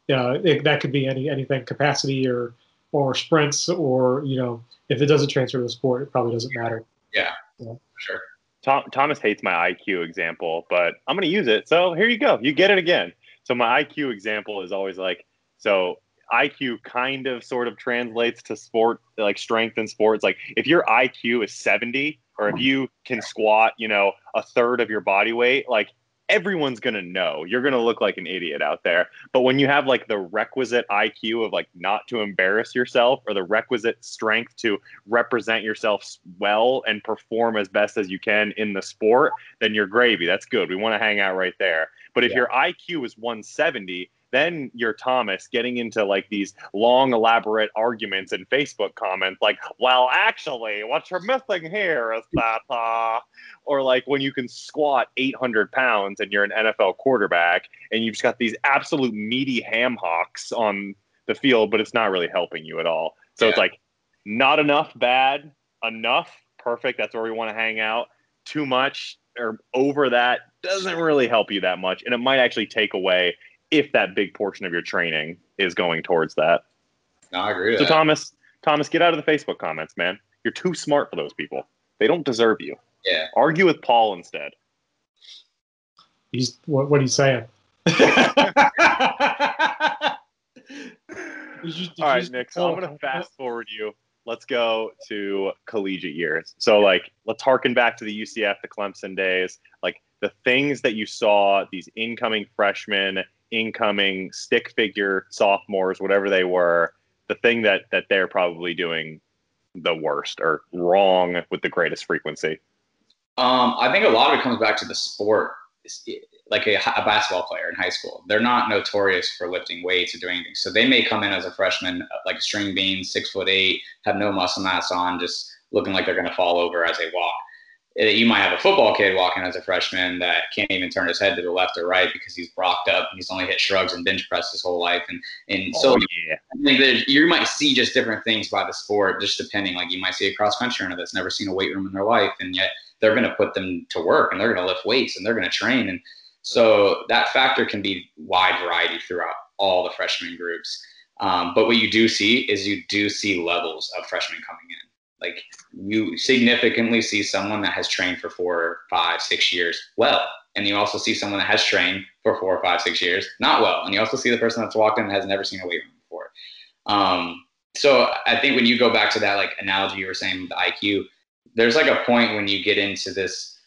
uh, it, that could be any anything capacity or or sprints or you know if it doesn't transfer to the sport, it probably doesn't matter. Yeah, yeah. sure. Tom, Thomas hates my IQ example, but I'm going to use it. So here you go. You get it again. So my IQ example is always like so IQ kind of sort of translates to sport, like strength in sports. Like if your IQ is 70, or if you can squat, you know, a third of your body weight, like everyone's going to know you're going to look like an idiot out there. But when you have like the requisite IQ of like not to embarrass yourself or the requisite strength to represent yourself well and perform as best as you can in the sport, then you're gravy. That's good. We want to hang out right there. But if yeah. your IQ is 170, then you're Thomas getting into like these long, elaborate arguments in Facebook comments, like, well, actually, what you're missing here is that, uh, or like when you can squat 800 pounds and you're an NFL quarterback and you've just got these absolute meaty ham hocks on the field, but it's not really helping you at all. So yeah. it's like not enough bad, enough perfect. That's where we want to hang out. Too much or over that doesn't really help you that much. And it might actually take away if that big portion of your training is going towards that. No, I agree. so that. Thomas, Thomas, get out of the Facebook comments, man. You're too smart for those people. They don't deserve you. Yeah. Argue with Paul instead. He's what? What are you saying? All right, Nick. So I'm gonna fast forward you. Let's go to collegiate years. So, like, let's harken back to the UCF, the Clemson days. Like the things that you saw these incoming freshmen incoming stick figure sophomores, whatever they were, the thing that that they're probably doing the worst or wrong with the greatest frequency? Um, I think a lot of it comes back to the sport. Like a, a, basketball player in high school, they're not notorious for lifting weights or doing anything. So they may come in as a freshman, like a string bean, six foot eight, have no muscle mass on, just looking like they're going to fall over as they walk you might have a football kid walking as a freshman that can't even turn his head to the left or right because he's brocked up and he's only hit shrugs and bench press his whole life. And and so oh, yeah. I think that you might see just different things by the sport, just depending. Like you might see a cross country runner that's never seen a weight room in their life, and yet they're going to put them to work and they're going to lift weights and they're going to train. And so that factor can be wide variety throughout all the freshman groups. Um, but what you do see is you do see levels of freshmen coming in like you significantly see someone that has trained for four, five, six years well. And you also see someone that has trained for four, five, six years not well. And you also see the person that's walked in that has never seen a weight room before. Um, so I think when you go back to that like analogy you were saying with the IQ, there's like a point when you get into this,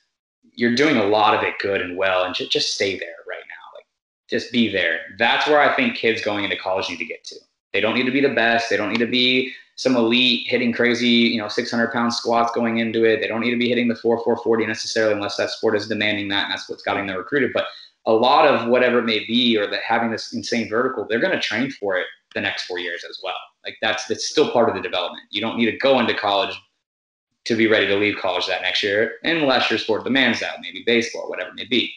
you're doing a lot of it good and well, and just, just stay there right now. Like just be there. That's where I think kids going into college need to get to. They don't need to be the best. They don't need to be some elite hitting crazy, you know, 600 pound squats going into it. They don't need to be hitting the 4 440 necessarily unless that sport is demanding that and that's what's getting them recruited. But a lot of whatever it may be or that having this insane vertical, they're going to train for it the next four years as well. Like that's that's still part of the development. You don't need to go into college to be ready to leave college that next year unless your sport demands that, maybe baseball, whatever it may be.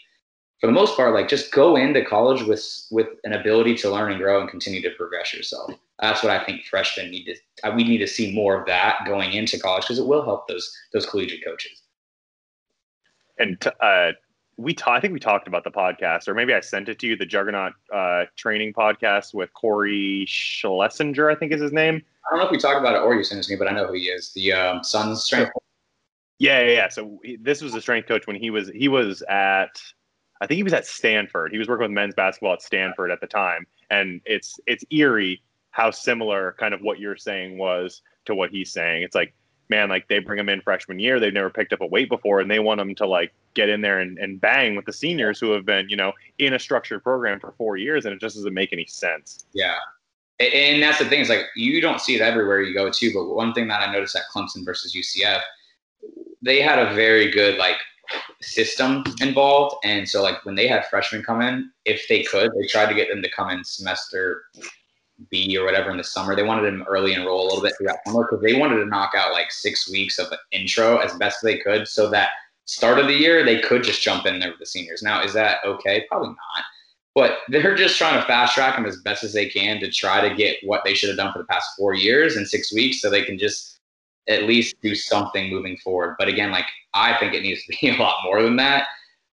For the most part, like just go into college with with an ability to learn and grow and continue to progress yourself that's what I think freshmen need to. We need to see more of that going into college because it will help those those collegiate coaches. And uh, we, ta- I think we talked about the podcast, or maybe I sent it to you, the Juggernaut uh, training podcast with Corey Schlesinger, I think is his name. I don't know if we talked about it or you sent it to me, but I know who he is. The um, Suns strength. Yeah, yeah, yeah. So he, this was a strength coach when he was he was at, I think he was at Stanford. He was working with men's basketball at Stanford at the time, and it's it's eerie how similar kind of what you're saying was to what he's saying. It's like, man, like they bring him in freshman year, they've never picked up a weight before, and they want him to like get in there and, and bang with the seniors who have been, you know, in a structured program for four years, and it just doesn't make any sense. Yeah. And that's the thing is like you don't see it everywhere you go too. But one thing that I noticed at Clemson versus UCF, they had a very good like system involved, and so like when they had freshmen come in, if they could, they tried to get them to come in semester B or whatever in the summer. They wanted them early enroll a little bit throughout summer because they wanted to knock out like six weeks of intro as best they could, so that start of the year they could just jump in there with the seniors. Now, is that okay? Probably not. But they're just trying to fast track them as best as they can to try to get what they should have done for the past four years in six weeks, so they can just at least do something moving forward. But again, like I think it needs to be a lot more than that.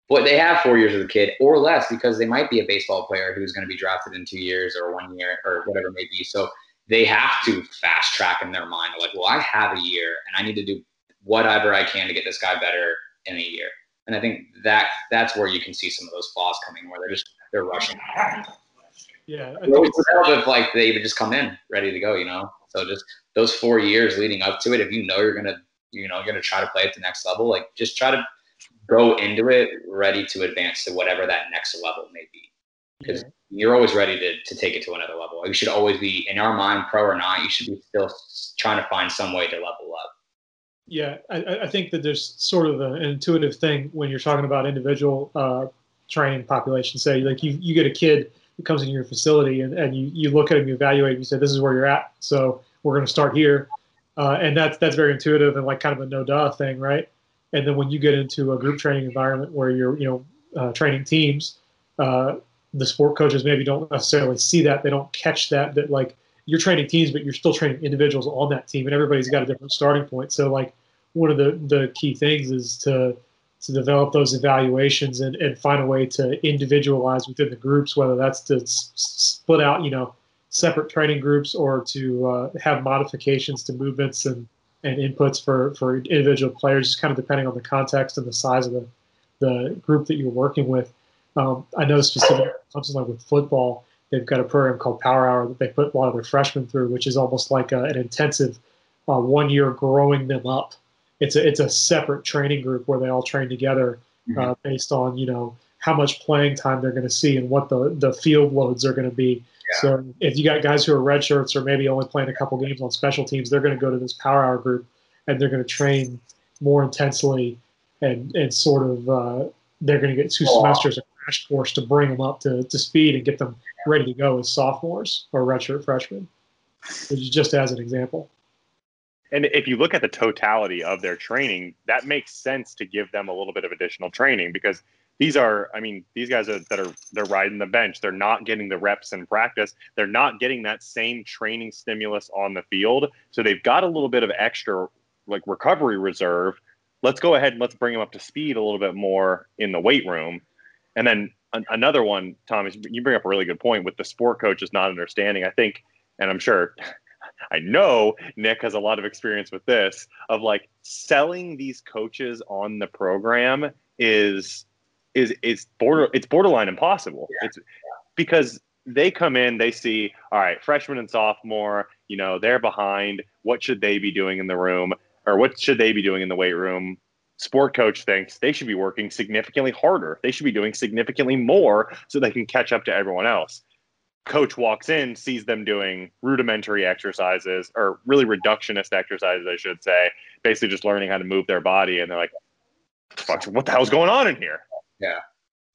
But they have four years as a kid or less because they might be a baseball player who's going to be drafted in two years or one year or whatever it may be. So they have to fast track in their mind. Like, well, I have a year and I need to do whatever I can to get this guy better in a year. And I think that that's where you can see some of those flaws coming, where they're just they're rushing. Yeah, It would help if like they would just come in ready to go, you know. So just those four years leading up to it, if you know you're gonna, you know, you're gonna try to play at the next level, like just try to go into it ready to advance to whatever that next level may be. Because yeah. you're always ready to, to take it to another level. You should always be in our mind, pro or not, you should be still trying to find some way to level up. Yeah, I, I think that there's sort of an intuitive thing when you're talking about individual uh, training population. Say, like you, you get a kid who comes into your facility and, and you, you look at him, you evaluate, him, you say, this is where you're at. So we're going to start here. Uh, and that's, that's very intuitive and like kind of a no duh thing, right? And then when you get into a group training environment where you're, you know, uh, training teams, uh, the sport coaches maybe don't necessarily see that. They don't catch that, that like you're training teams, but you're still training individuals on that team and everybody's got a different starting point. So like one of the, the key things is to, to develop those evaluations and, and find a way to individualize within the groups, whether that's to s- split out, you know, separate training groups or to uh, have modifications to movements and, and inputs for, for individual players, just kind of depending on the context and the size of the, the group that you're working with. Um, I know specifically something like with football, they've got a program called Power Hour that they put a lot of their freshmen through, which is almost like a, an intensive uh, one year growing them up. It's a it's a separate training group where they all train together uh, Mhm. based on you know how much playing time they're going to see and what the the field loads are going to be. Yeah. So if you got guys who are red shirts or maybe only playing a couple games on special teams, they're going to go to this Power Hour group and they're going to train more intensely and and sort of uh, they're going to get two Oh. semesters of crash course to bring them up to, to speed and get them ready to go as sophomores or redshirt freshmen. Which is just as an example. And if you look at the totality of their training, that makes sense to give them a little bit of additional training because these are, I mean, these guys are, that are they're riding the bench. They're not getting the reps in practice. They're not getting that same training stimulus on the field. So they've got a little bit of extra like recovery reserve. Let's go ahead and let's bring them up to speed a little bit more in the weight room. And then an, another one, Tom, you bring up a really good point with the sport coaches not understanding. I think, and I'm sure I know Nick has a lot of experience with this of like selling these coaches on the program is is is border it's borderline impossible. Yeah. It's because they come in, they see, all right, freshman and sophomore, you know, they're behind. What should they be doing in the room? Or what should they be doing in the weight room? Sport coach thinks they should be working significantly harder. They should be doing significantly more so they can catch up to everyone else coach walks in, sees them doing rudimentary exercises or really reductionist exercises, I should say, basically just learning how to move their body, and they're like, what the hell's going on in here?"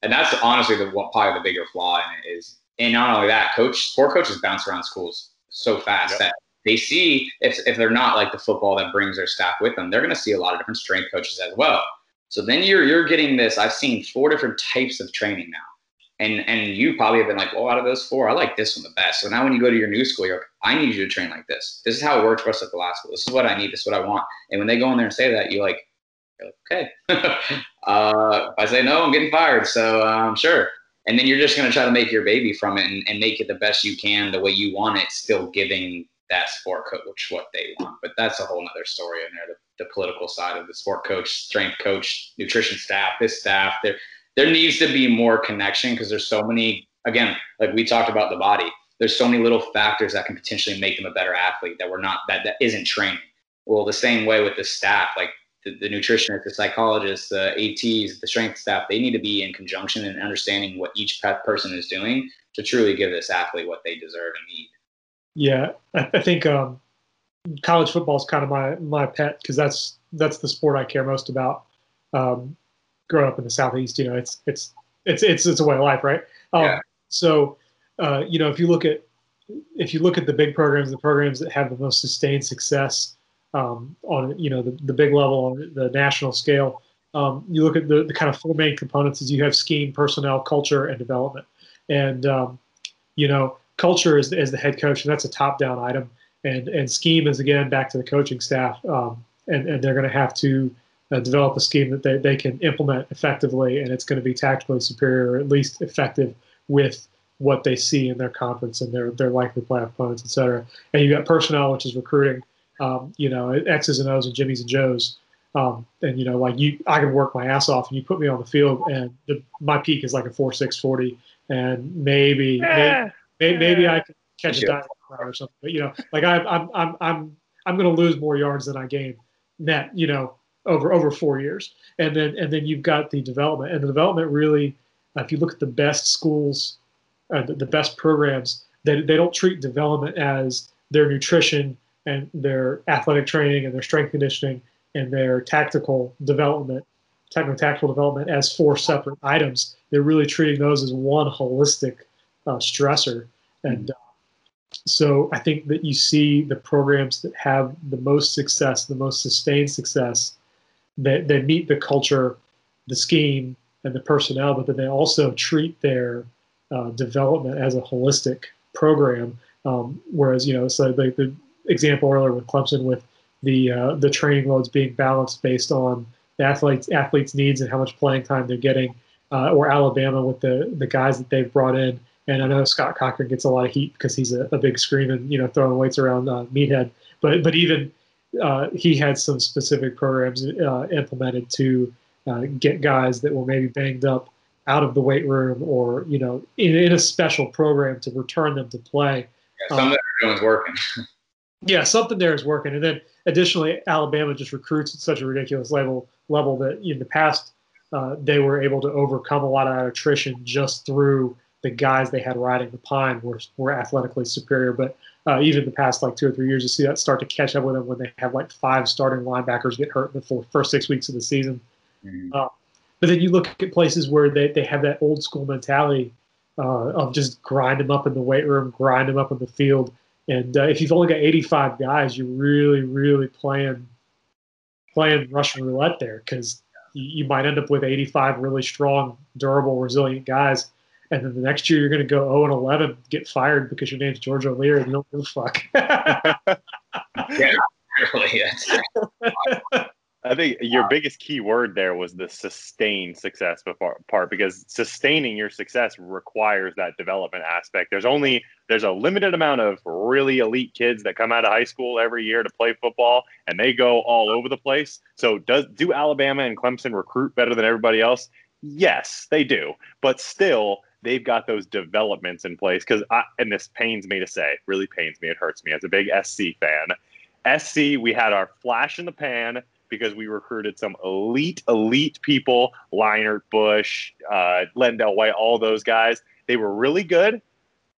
And that's honestly the what- probably the bigger flaw in it is, and not only that, coach sport coaches bounce around schools so fast Yep. that they see if if they're not like the football that brings their staff with them, they're going to see a lot of different strength coaches as well. So then you're you're getting this. I've seen four different types of training now, and and you probably have been like, well, out of those four, I like this one the best. So now when you go to your new school, you're like, I need you to train like this. This is how it worked for us at the last school. This is what I need. This is what I want. And when they go in there and say that, you're like, okay. uh, if I say no, I'm getting fired. So um, sure. And then you're just going to try to make your baby from it and, and make it the best you can, the way you want it, still giving that sport coach what they want. But that's a whole other story in there. The, the political side of the sport coach, strength coach, nutrition staff, this staff. There, there needs to be more connection because there's so many. Again, like we talked about the body. There's so many little factors that can potentially make them a better athlete that we're not that that isn't training. Well, the same way with the staff, like the, the nutritionist, the psychologist, the ATs, the strength staff, they need to be in conjunction and understanding what each person is doing to truly give this athlete what they deserve and need. Yeah, I, I think um, college football is kind of my my pet because that's that's the sport I care most about. Um, growing up in the southeast, you know, it's it's it's it's it's a way of life, right? Um, yeah. So, uh, you know, if you look at if you look at the big programs, the programs that have the most sustained success um, on you know the, the big level on the national scale, um, you look at the, the kind of four main components is you have scheme, personnel, culture, and development. And um, you know, culture is, is the head coach, and that's a top-down item. And and scheme is again back to the coaching staff, um, and and they're going to have to uh, develop a scheme that they, they can implement effectively, and it's going to be tactically superior, or at least effective with what they see in their conference and their their likely play opponents, et cetera. And you got personnel, which is recruiting, um, you know, X's and O's and Jimmys and Joes. Um, and you know, like you, I can work my ass off, and you put me on the field, and the, my peak is like a four six forty, and maybe yeah. maybe, maybe I can catch a dive or something. But you know, like I, I'm I'm I'm I'm going to lose more yards than I gain net. You know, over over four years, and then and then you've got the development, and the development really, uh, if you look at the best schools, uh, the, the best programs, they they don't treat development as their nutrition and their athletic training and their strength conditioning and their tactical development, technical tactical development as four separate items. They're really treating those as one holistic uh, stressor. And uh, so I think that you see the programs that have the most success, the most sustained success, that they, they meet the culture, the scheme, and the personnel, but then they also treat their uh, development as a holistic program. Um, whereas, you know, so the, the example earlier with Clemson with the uh, the training loads being balanced based on the athletes athletes needs and how much playing time they're getting, uh, or Alabama with the the guys that they've brought in. And I know Scott Cochran gets a lot of heat because he's a, a big screaming, you know, throwing weights around uh, meathead. But but even uh, he had some specific programs uh, implemented to uh, get guys that were maybe banged up out of the weight room or you know in, in a special program to return them to play. Yeah, some um, working. yeah, something there is working. And then additionally, Alabama just recruits at such a ridiculous level level that in the past uh, they were able to overcome a lot of that attrition just through the guys they had riding the pine were, were athletically superior. But uh, even the past like two or three years, you see that start to catch up with them when they have like five starting linebackers get hurt in the first six weeks of the season. Mm-hmm. Uh, but then you look at places where they, they have that old school mentality uh, of just grind them up in the weight room, grind them up in the field, and uh, if you've only got 85 guys, you're really, really playing playing Russian roulette there because you, might end up with 85 really strong, durable, resilient guys. And then the next year you're going to go 0 and 11, get fired because your name's George O'Leary and you don't give a fuck. yeah, really. I think your biggest key word there was the sustained success part because sustaining your success requires that development aspect. There's only there's a limited amount of really elite kids that come out of high school every year to play football and they go all over the place. So does do Alabama and Clemson recruit better than everybody else? Yes, they do. But still they've got those developments in place cuz and this pains me to say, really pains me, it hurts me as a big SC fan. SC, we had our flash in the pan because we recruited some elite, elite people, Leinart Bush, uh, LenDale White, all those guys. They were really good.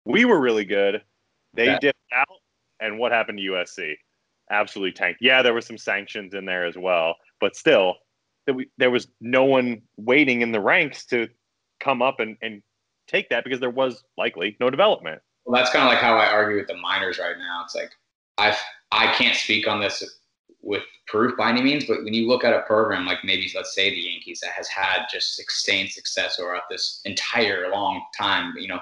We were really good. They yeah. dipped out. And what happened to USC? Absolutely tanked. Yeah, there were some sanctions in there as well, but still, there was no one waiting in the ranks to come up and, and take that because there was likely no development. Well, that's kind of like how I argue with the minors right now. It's like I I can't speak on this with proof by any means, but when you look at a program like maybe let's say the Yankees that has had just sustained success over this entire long time, you know,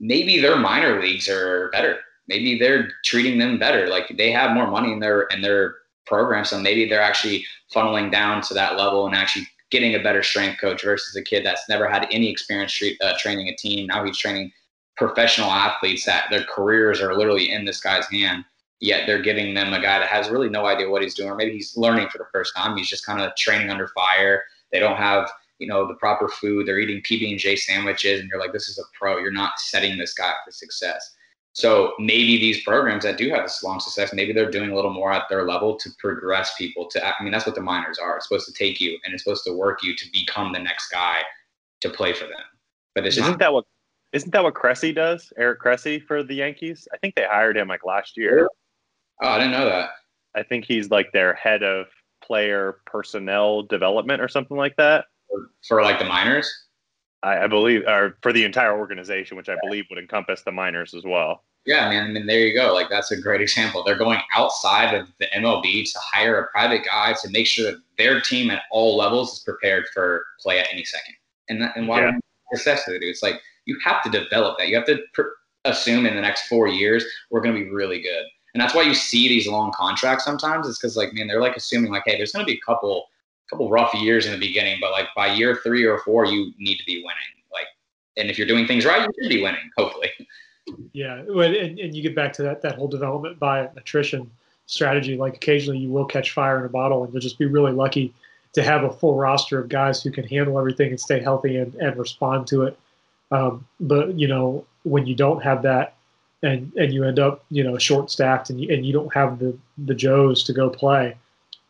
maybe their minor leagues are better. Maybe they're treating them better. Like they have more money in their in their program, so maybe they're actually funneling down to that level and actually getting a better strength coach versus a kid that's never had any experience uh, training a team. Now he's training professional athletes that their careers are literally in this guy's hand yet they're giving them a guy that has really no idea what he's doing, or maybe he's learning for the first time. He's just kind of training under fire. They don't have you know the proper food. They're eating PB and J sandwiches, and you're like, this is a pro. You're not setting this guy for success. So maybe these programs that do have this long success, maybe they're doing a little more at their level to progress people. To I mean, that's what the minors are. It's supposed to take you and it's supposed to work you to become the next guy to play for them. But this isn't that what isn't that what Cressey does? Eric Cressey for the Yankees? I think they hired him like last year. Oh, I didn't know that. I think he's like their head of player personnel development or something like that for, like the minors. I, I, believe, or for the entire organization, which I believe would encompass the minors as well. Yeah, man. I mean, there you go. Like that's a great example. They're going outside of the MLB to hire a private guy to make sure that their team at all levels is prepared for play at any second. And that, and why yeah. necessity? It's like you have to develop that. You have to pr- assume in the next four years we're going to be really good. And that's why you see these long contracts sometimes. Is because like man, they're like assuming like, hey, there's going to be a couple couple rough years in the beginning, but like by year three or four, you need to be winning. Like, and if you're doing things right, you should be winning. Hopefully. Yeah, and, and you get back to that that whole development by attrition strategy. Like occasionally you will catch fire in a bottle, and you'll just be really lucky to have a full roster of guys who can handle everything and stay healthy and, and respond to it. Um, but you know when you don't have that, and and you end up you know short staffed and you, and you don't have the the Joes to go play,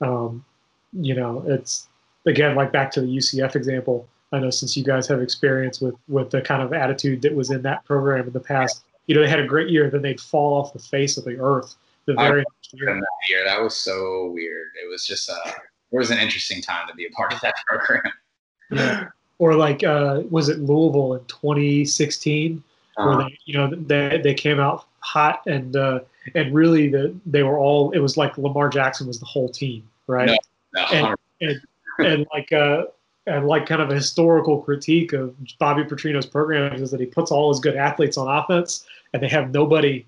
um, you know it's again like back to the UCF example. I know since you guys have experience with with the kind of attitude that was in that program in the past, you know they had a great year, then they'd fall off the face of the earth the very next year. That year, that was so weird. It was just uh, it was an interesting time to be a part of that program. yeah. Or like, uh, was it Louisville in 2016, uh-huh. Where they, you know, they they came out hot and uh, and really the they were all. It was like Lamar Jackson was the whole team, right? No, no, and, and, and like uh, and like kind of a historical critique of Bobby Petrino's program is that he puts all his good athletes on offense and they have nobody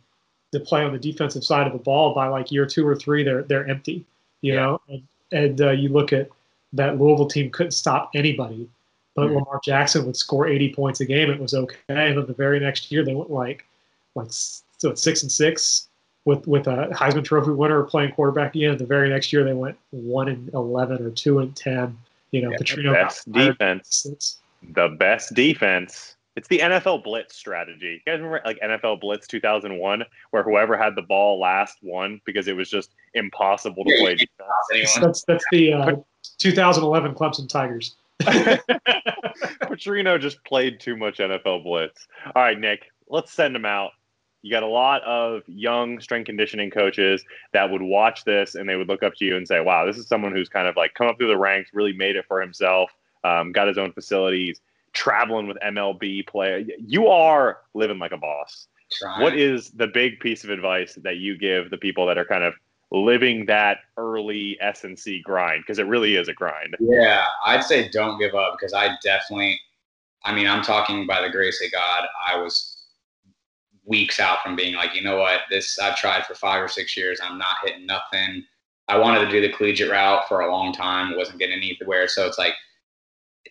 to play on the defensive side of the ball by like year two or three they're they're empty you yeah. know and, and uh, you look at that Louisville team couldn't stop anybody but mm-hmm. Lamar Jackson would score 80 points a game it was okay and then the very next year they went like like so it's six and six with with a Heisman Trophy winner playing quarterback again the very next year they went one and 11 or two and 10 you know, yeah, Petrino best defense. The best defense. It's the NFL blitz strategy. You guys remember like NFL blitz 2001, where whoever had the ball last won because it was just impossible to play defense. That's that's the uh, 2011 Clemson Tigers. Petrino just played too much NFL blitz. All right, Nick, let's send him out you got a lot of young strength conditioning coaches that would watch this and they would look up to you and say, wow, this is someone who's kind of like come up through the ranks, really made it for himself, um, got his own facilities, traveling with MLB player. You are living like a boss. Trying. What is the big piece of advice that you give the people that are kind of living that early S&C grind? Because it really is a grind. Yeah, I'd say don't give up because I definitely, I mean, I'm talking by the grace of God, I was weeks out from being like, you know what, this I've tried for five or six years. I'm not hitting nothing. I wanted to do the collegiate route for a long time. wasn't getting anywhere. So it's like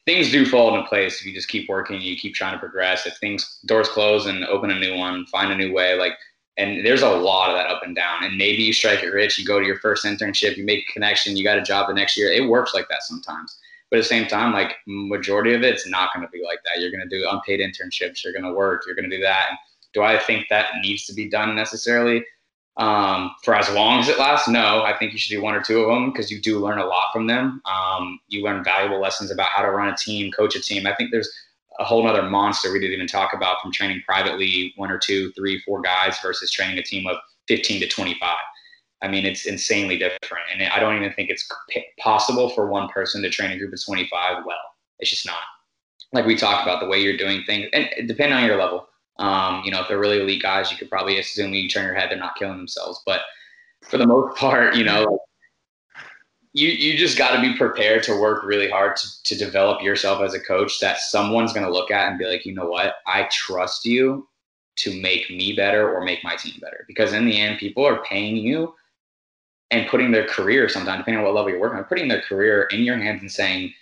things do fall into place if you just keep working, you keep trying to progress. If things doors close and open a new one, find a new way. Like and there's a lot of that up and down. And maybe you strike it rich, you go to your first internship, you make a connection, you got a job the next year. It works like that sometimes. But at the same time, like majority of it's not going to be like that. You're going to do unpaid internships. You're going to work. You're going to do that. Do I think that needs to be done necessarily um, for as long as it lasts? No, I think you should do one or two of them because you do learn a lot from them. Um, you learn valuable lessons about how to run a team, coach a team. I think there's a whole other monster we didn't even talk about from training privately, one or two, three, four guys versus training a team of 15 to 25. I mean, it's insanely different. And I don't even think it's possible for one person to train a group of 25 well. It's just not. Like we talked about, the way you're doing things, and depending on your level, um, you know, if they're really elite guys, you could probably assume you turn your head, they're not killing themselves. But for the most part, you know, you you just got to be prepared to work really hard to, to develop yourself as a coach that someone's going to look at and be like, you know what, I trust you to make me better or make my team better. Because in the end, people are paying you and putting their career sometimes, depending on what level you're working on, putting their career in your hands and saying,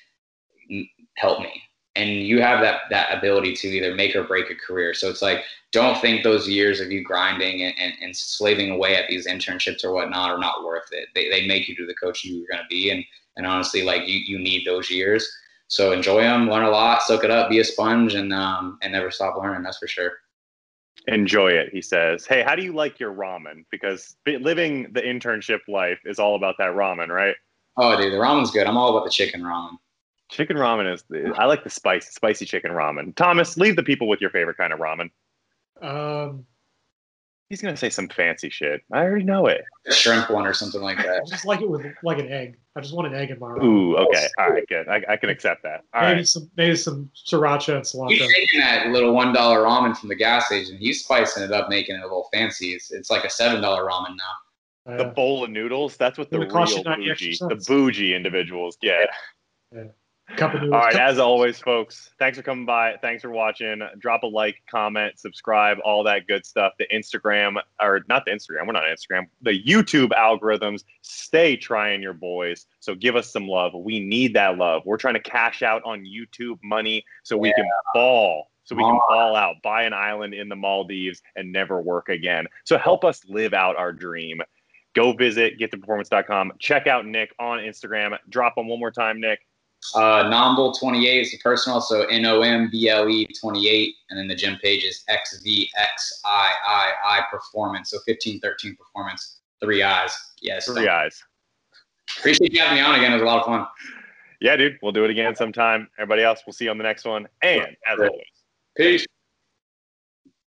help me and you have that that ability to either make or break a career. So it's like don't think those years of you grinding and, and, and slaving away at these internships or whatnot are not worth it. They, they make you do the coach you're going to be, and and honestly, like you you need those years. So enjoy them, learn a lot, soak it up, be a sponge, and um and never stop learning. That's for sure. Enjoy it, he says. Hey, how do you like your ramen? Because living the internship life is all about that ramen, right? Oh, dude, the ramen's good. I'm all about the chicken ramen. Chicken ramen is the, I like the spice, spicy chicken ramen. Thomas, leave the people with your favorite kind of ramen. Um, He's gonna say some fancy shit. I already know it. A shrimp one or something like that. I just like it with like an egg. I just want an egg in my ramen. Ooh, okay. All right, good. I, I can accept that. All maybe right. some maybe some sriracha and cilantro. He's cilantro. taking that little one dollar ramen from the gas station. He's spicing it up, making it a little fancy. It's, it's like a seven dollar ramen now. The Uh, bowl of noodles, that's what the It would cost real you 90 extra bougie, the bougie individuals get. cup of noodles. All right, as always, folks, thanks for coming by. Thanks for watching. Drop a like, comment, subscribe, all that good stuff. The Instagram, or not the Instagram, we're not on Instagram, the YouTube algorithms stay trying your boys. So give us some love. We need that love. We're trying to cash out on YouTube money so we can ball. So we can ball out, buy an island in the Maldives, and never work again. So help us live out our dream. Go visit gettheperformance.com. Check out Nick on Instagram. Drop him one more time, Nick. Uh, Nomble twenty eight is the personal, so N O M B L E twenty eight, and then the gym page is X V X I I I Performance. So fifteen thirteen Performance, three eyes. Yes. Three eyes. Appreciate you having me on again. It was a lot of fun. Yeah, dude. We'll do it again sometime. Everybody else, we'll see you on the next one. And as always, Peace.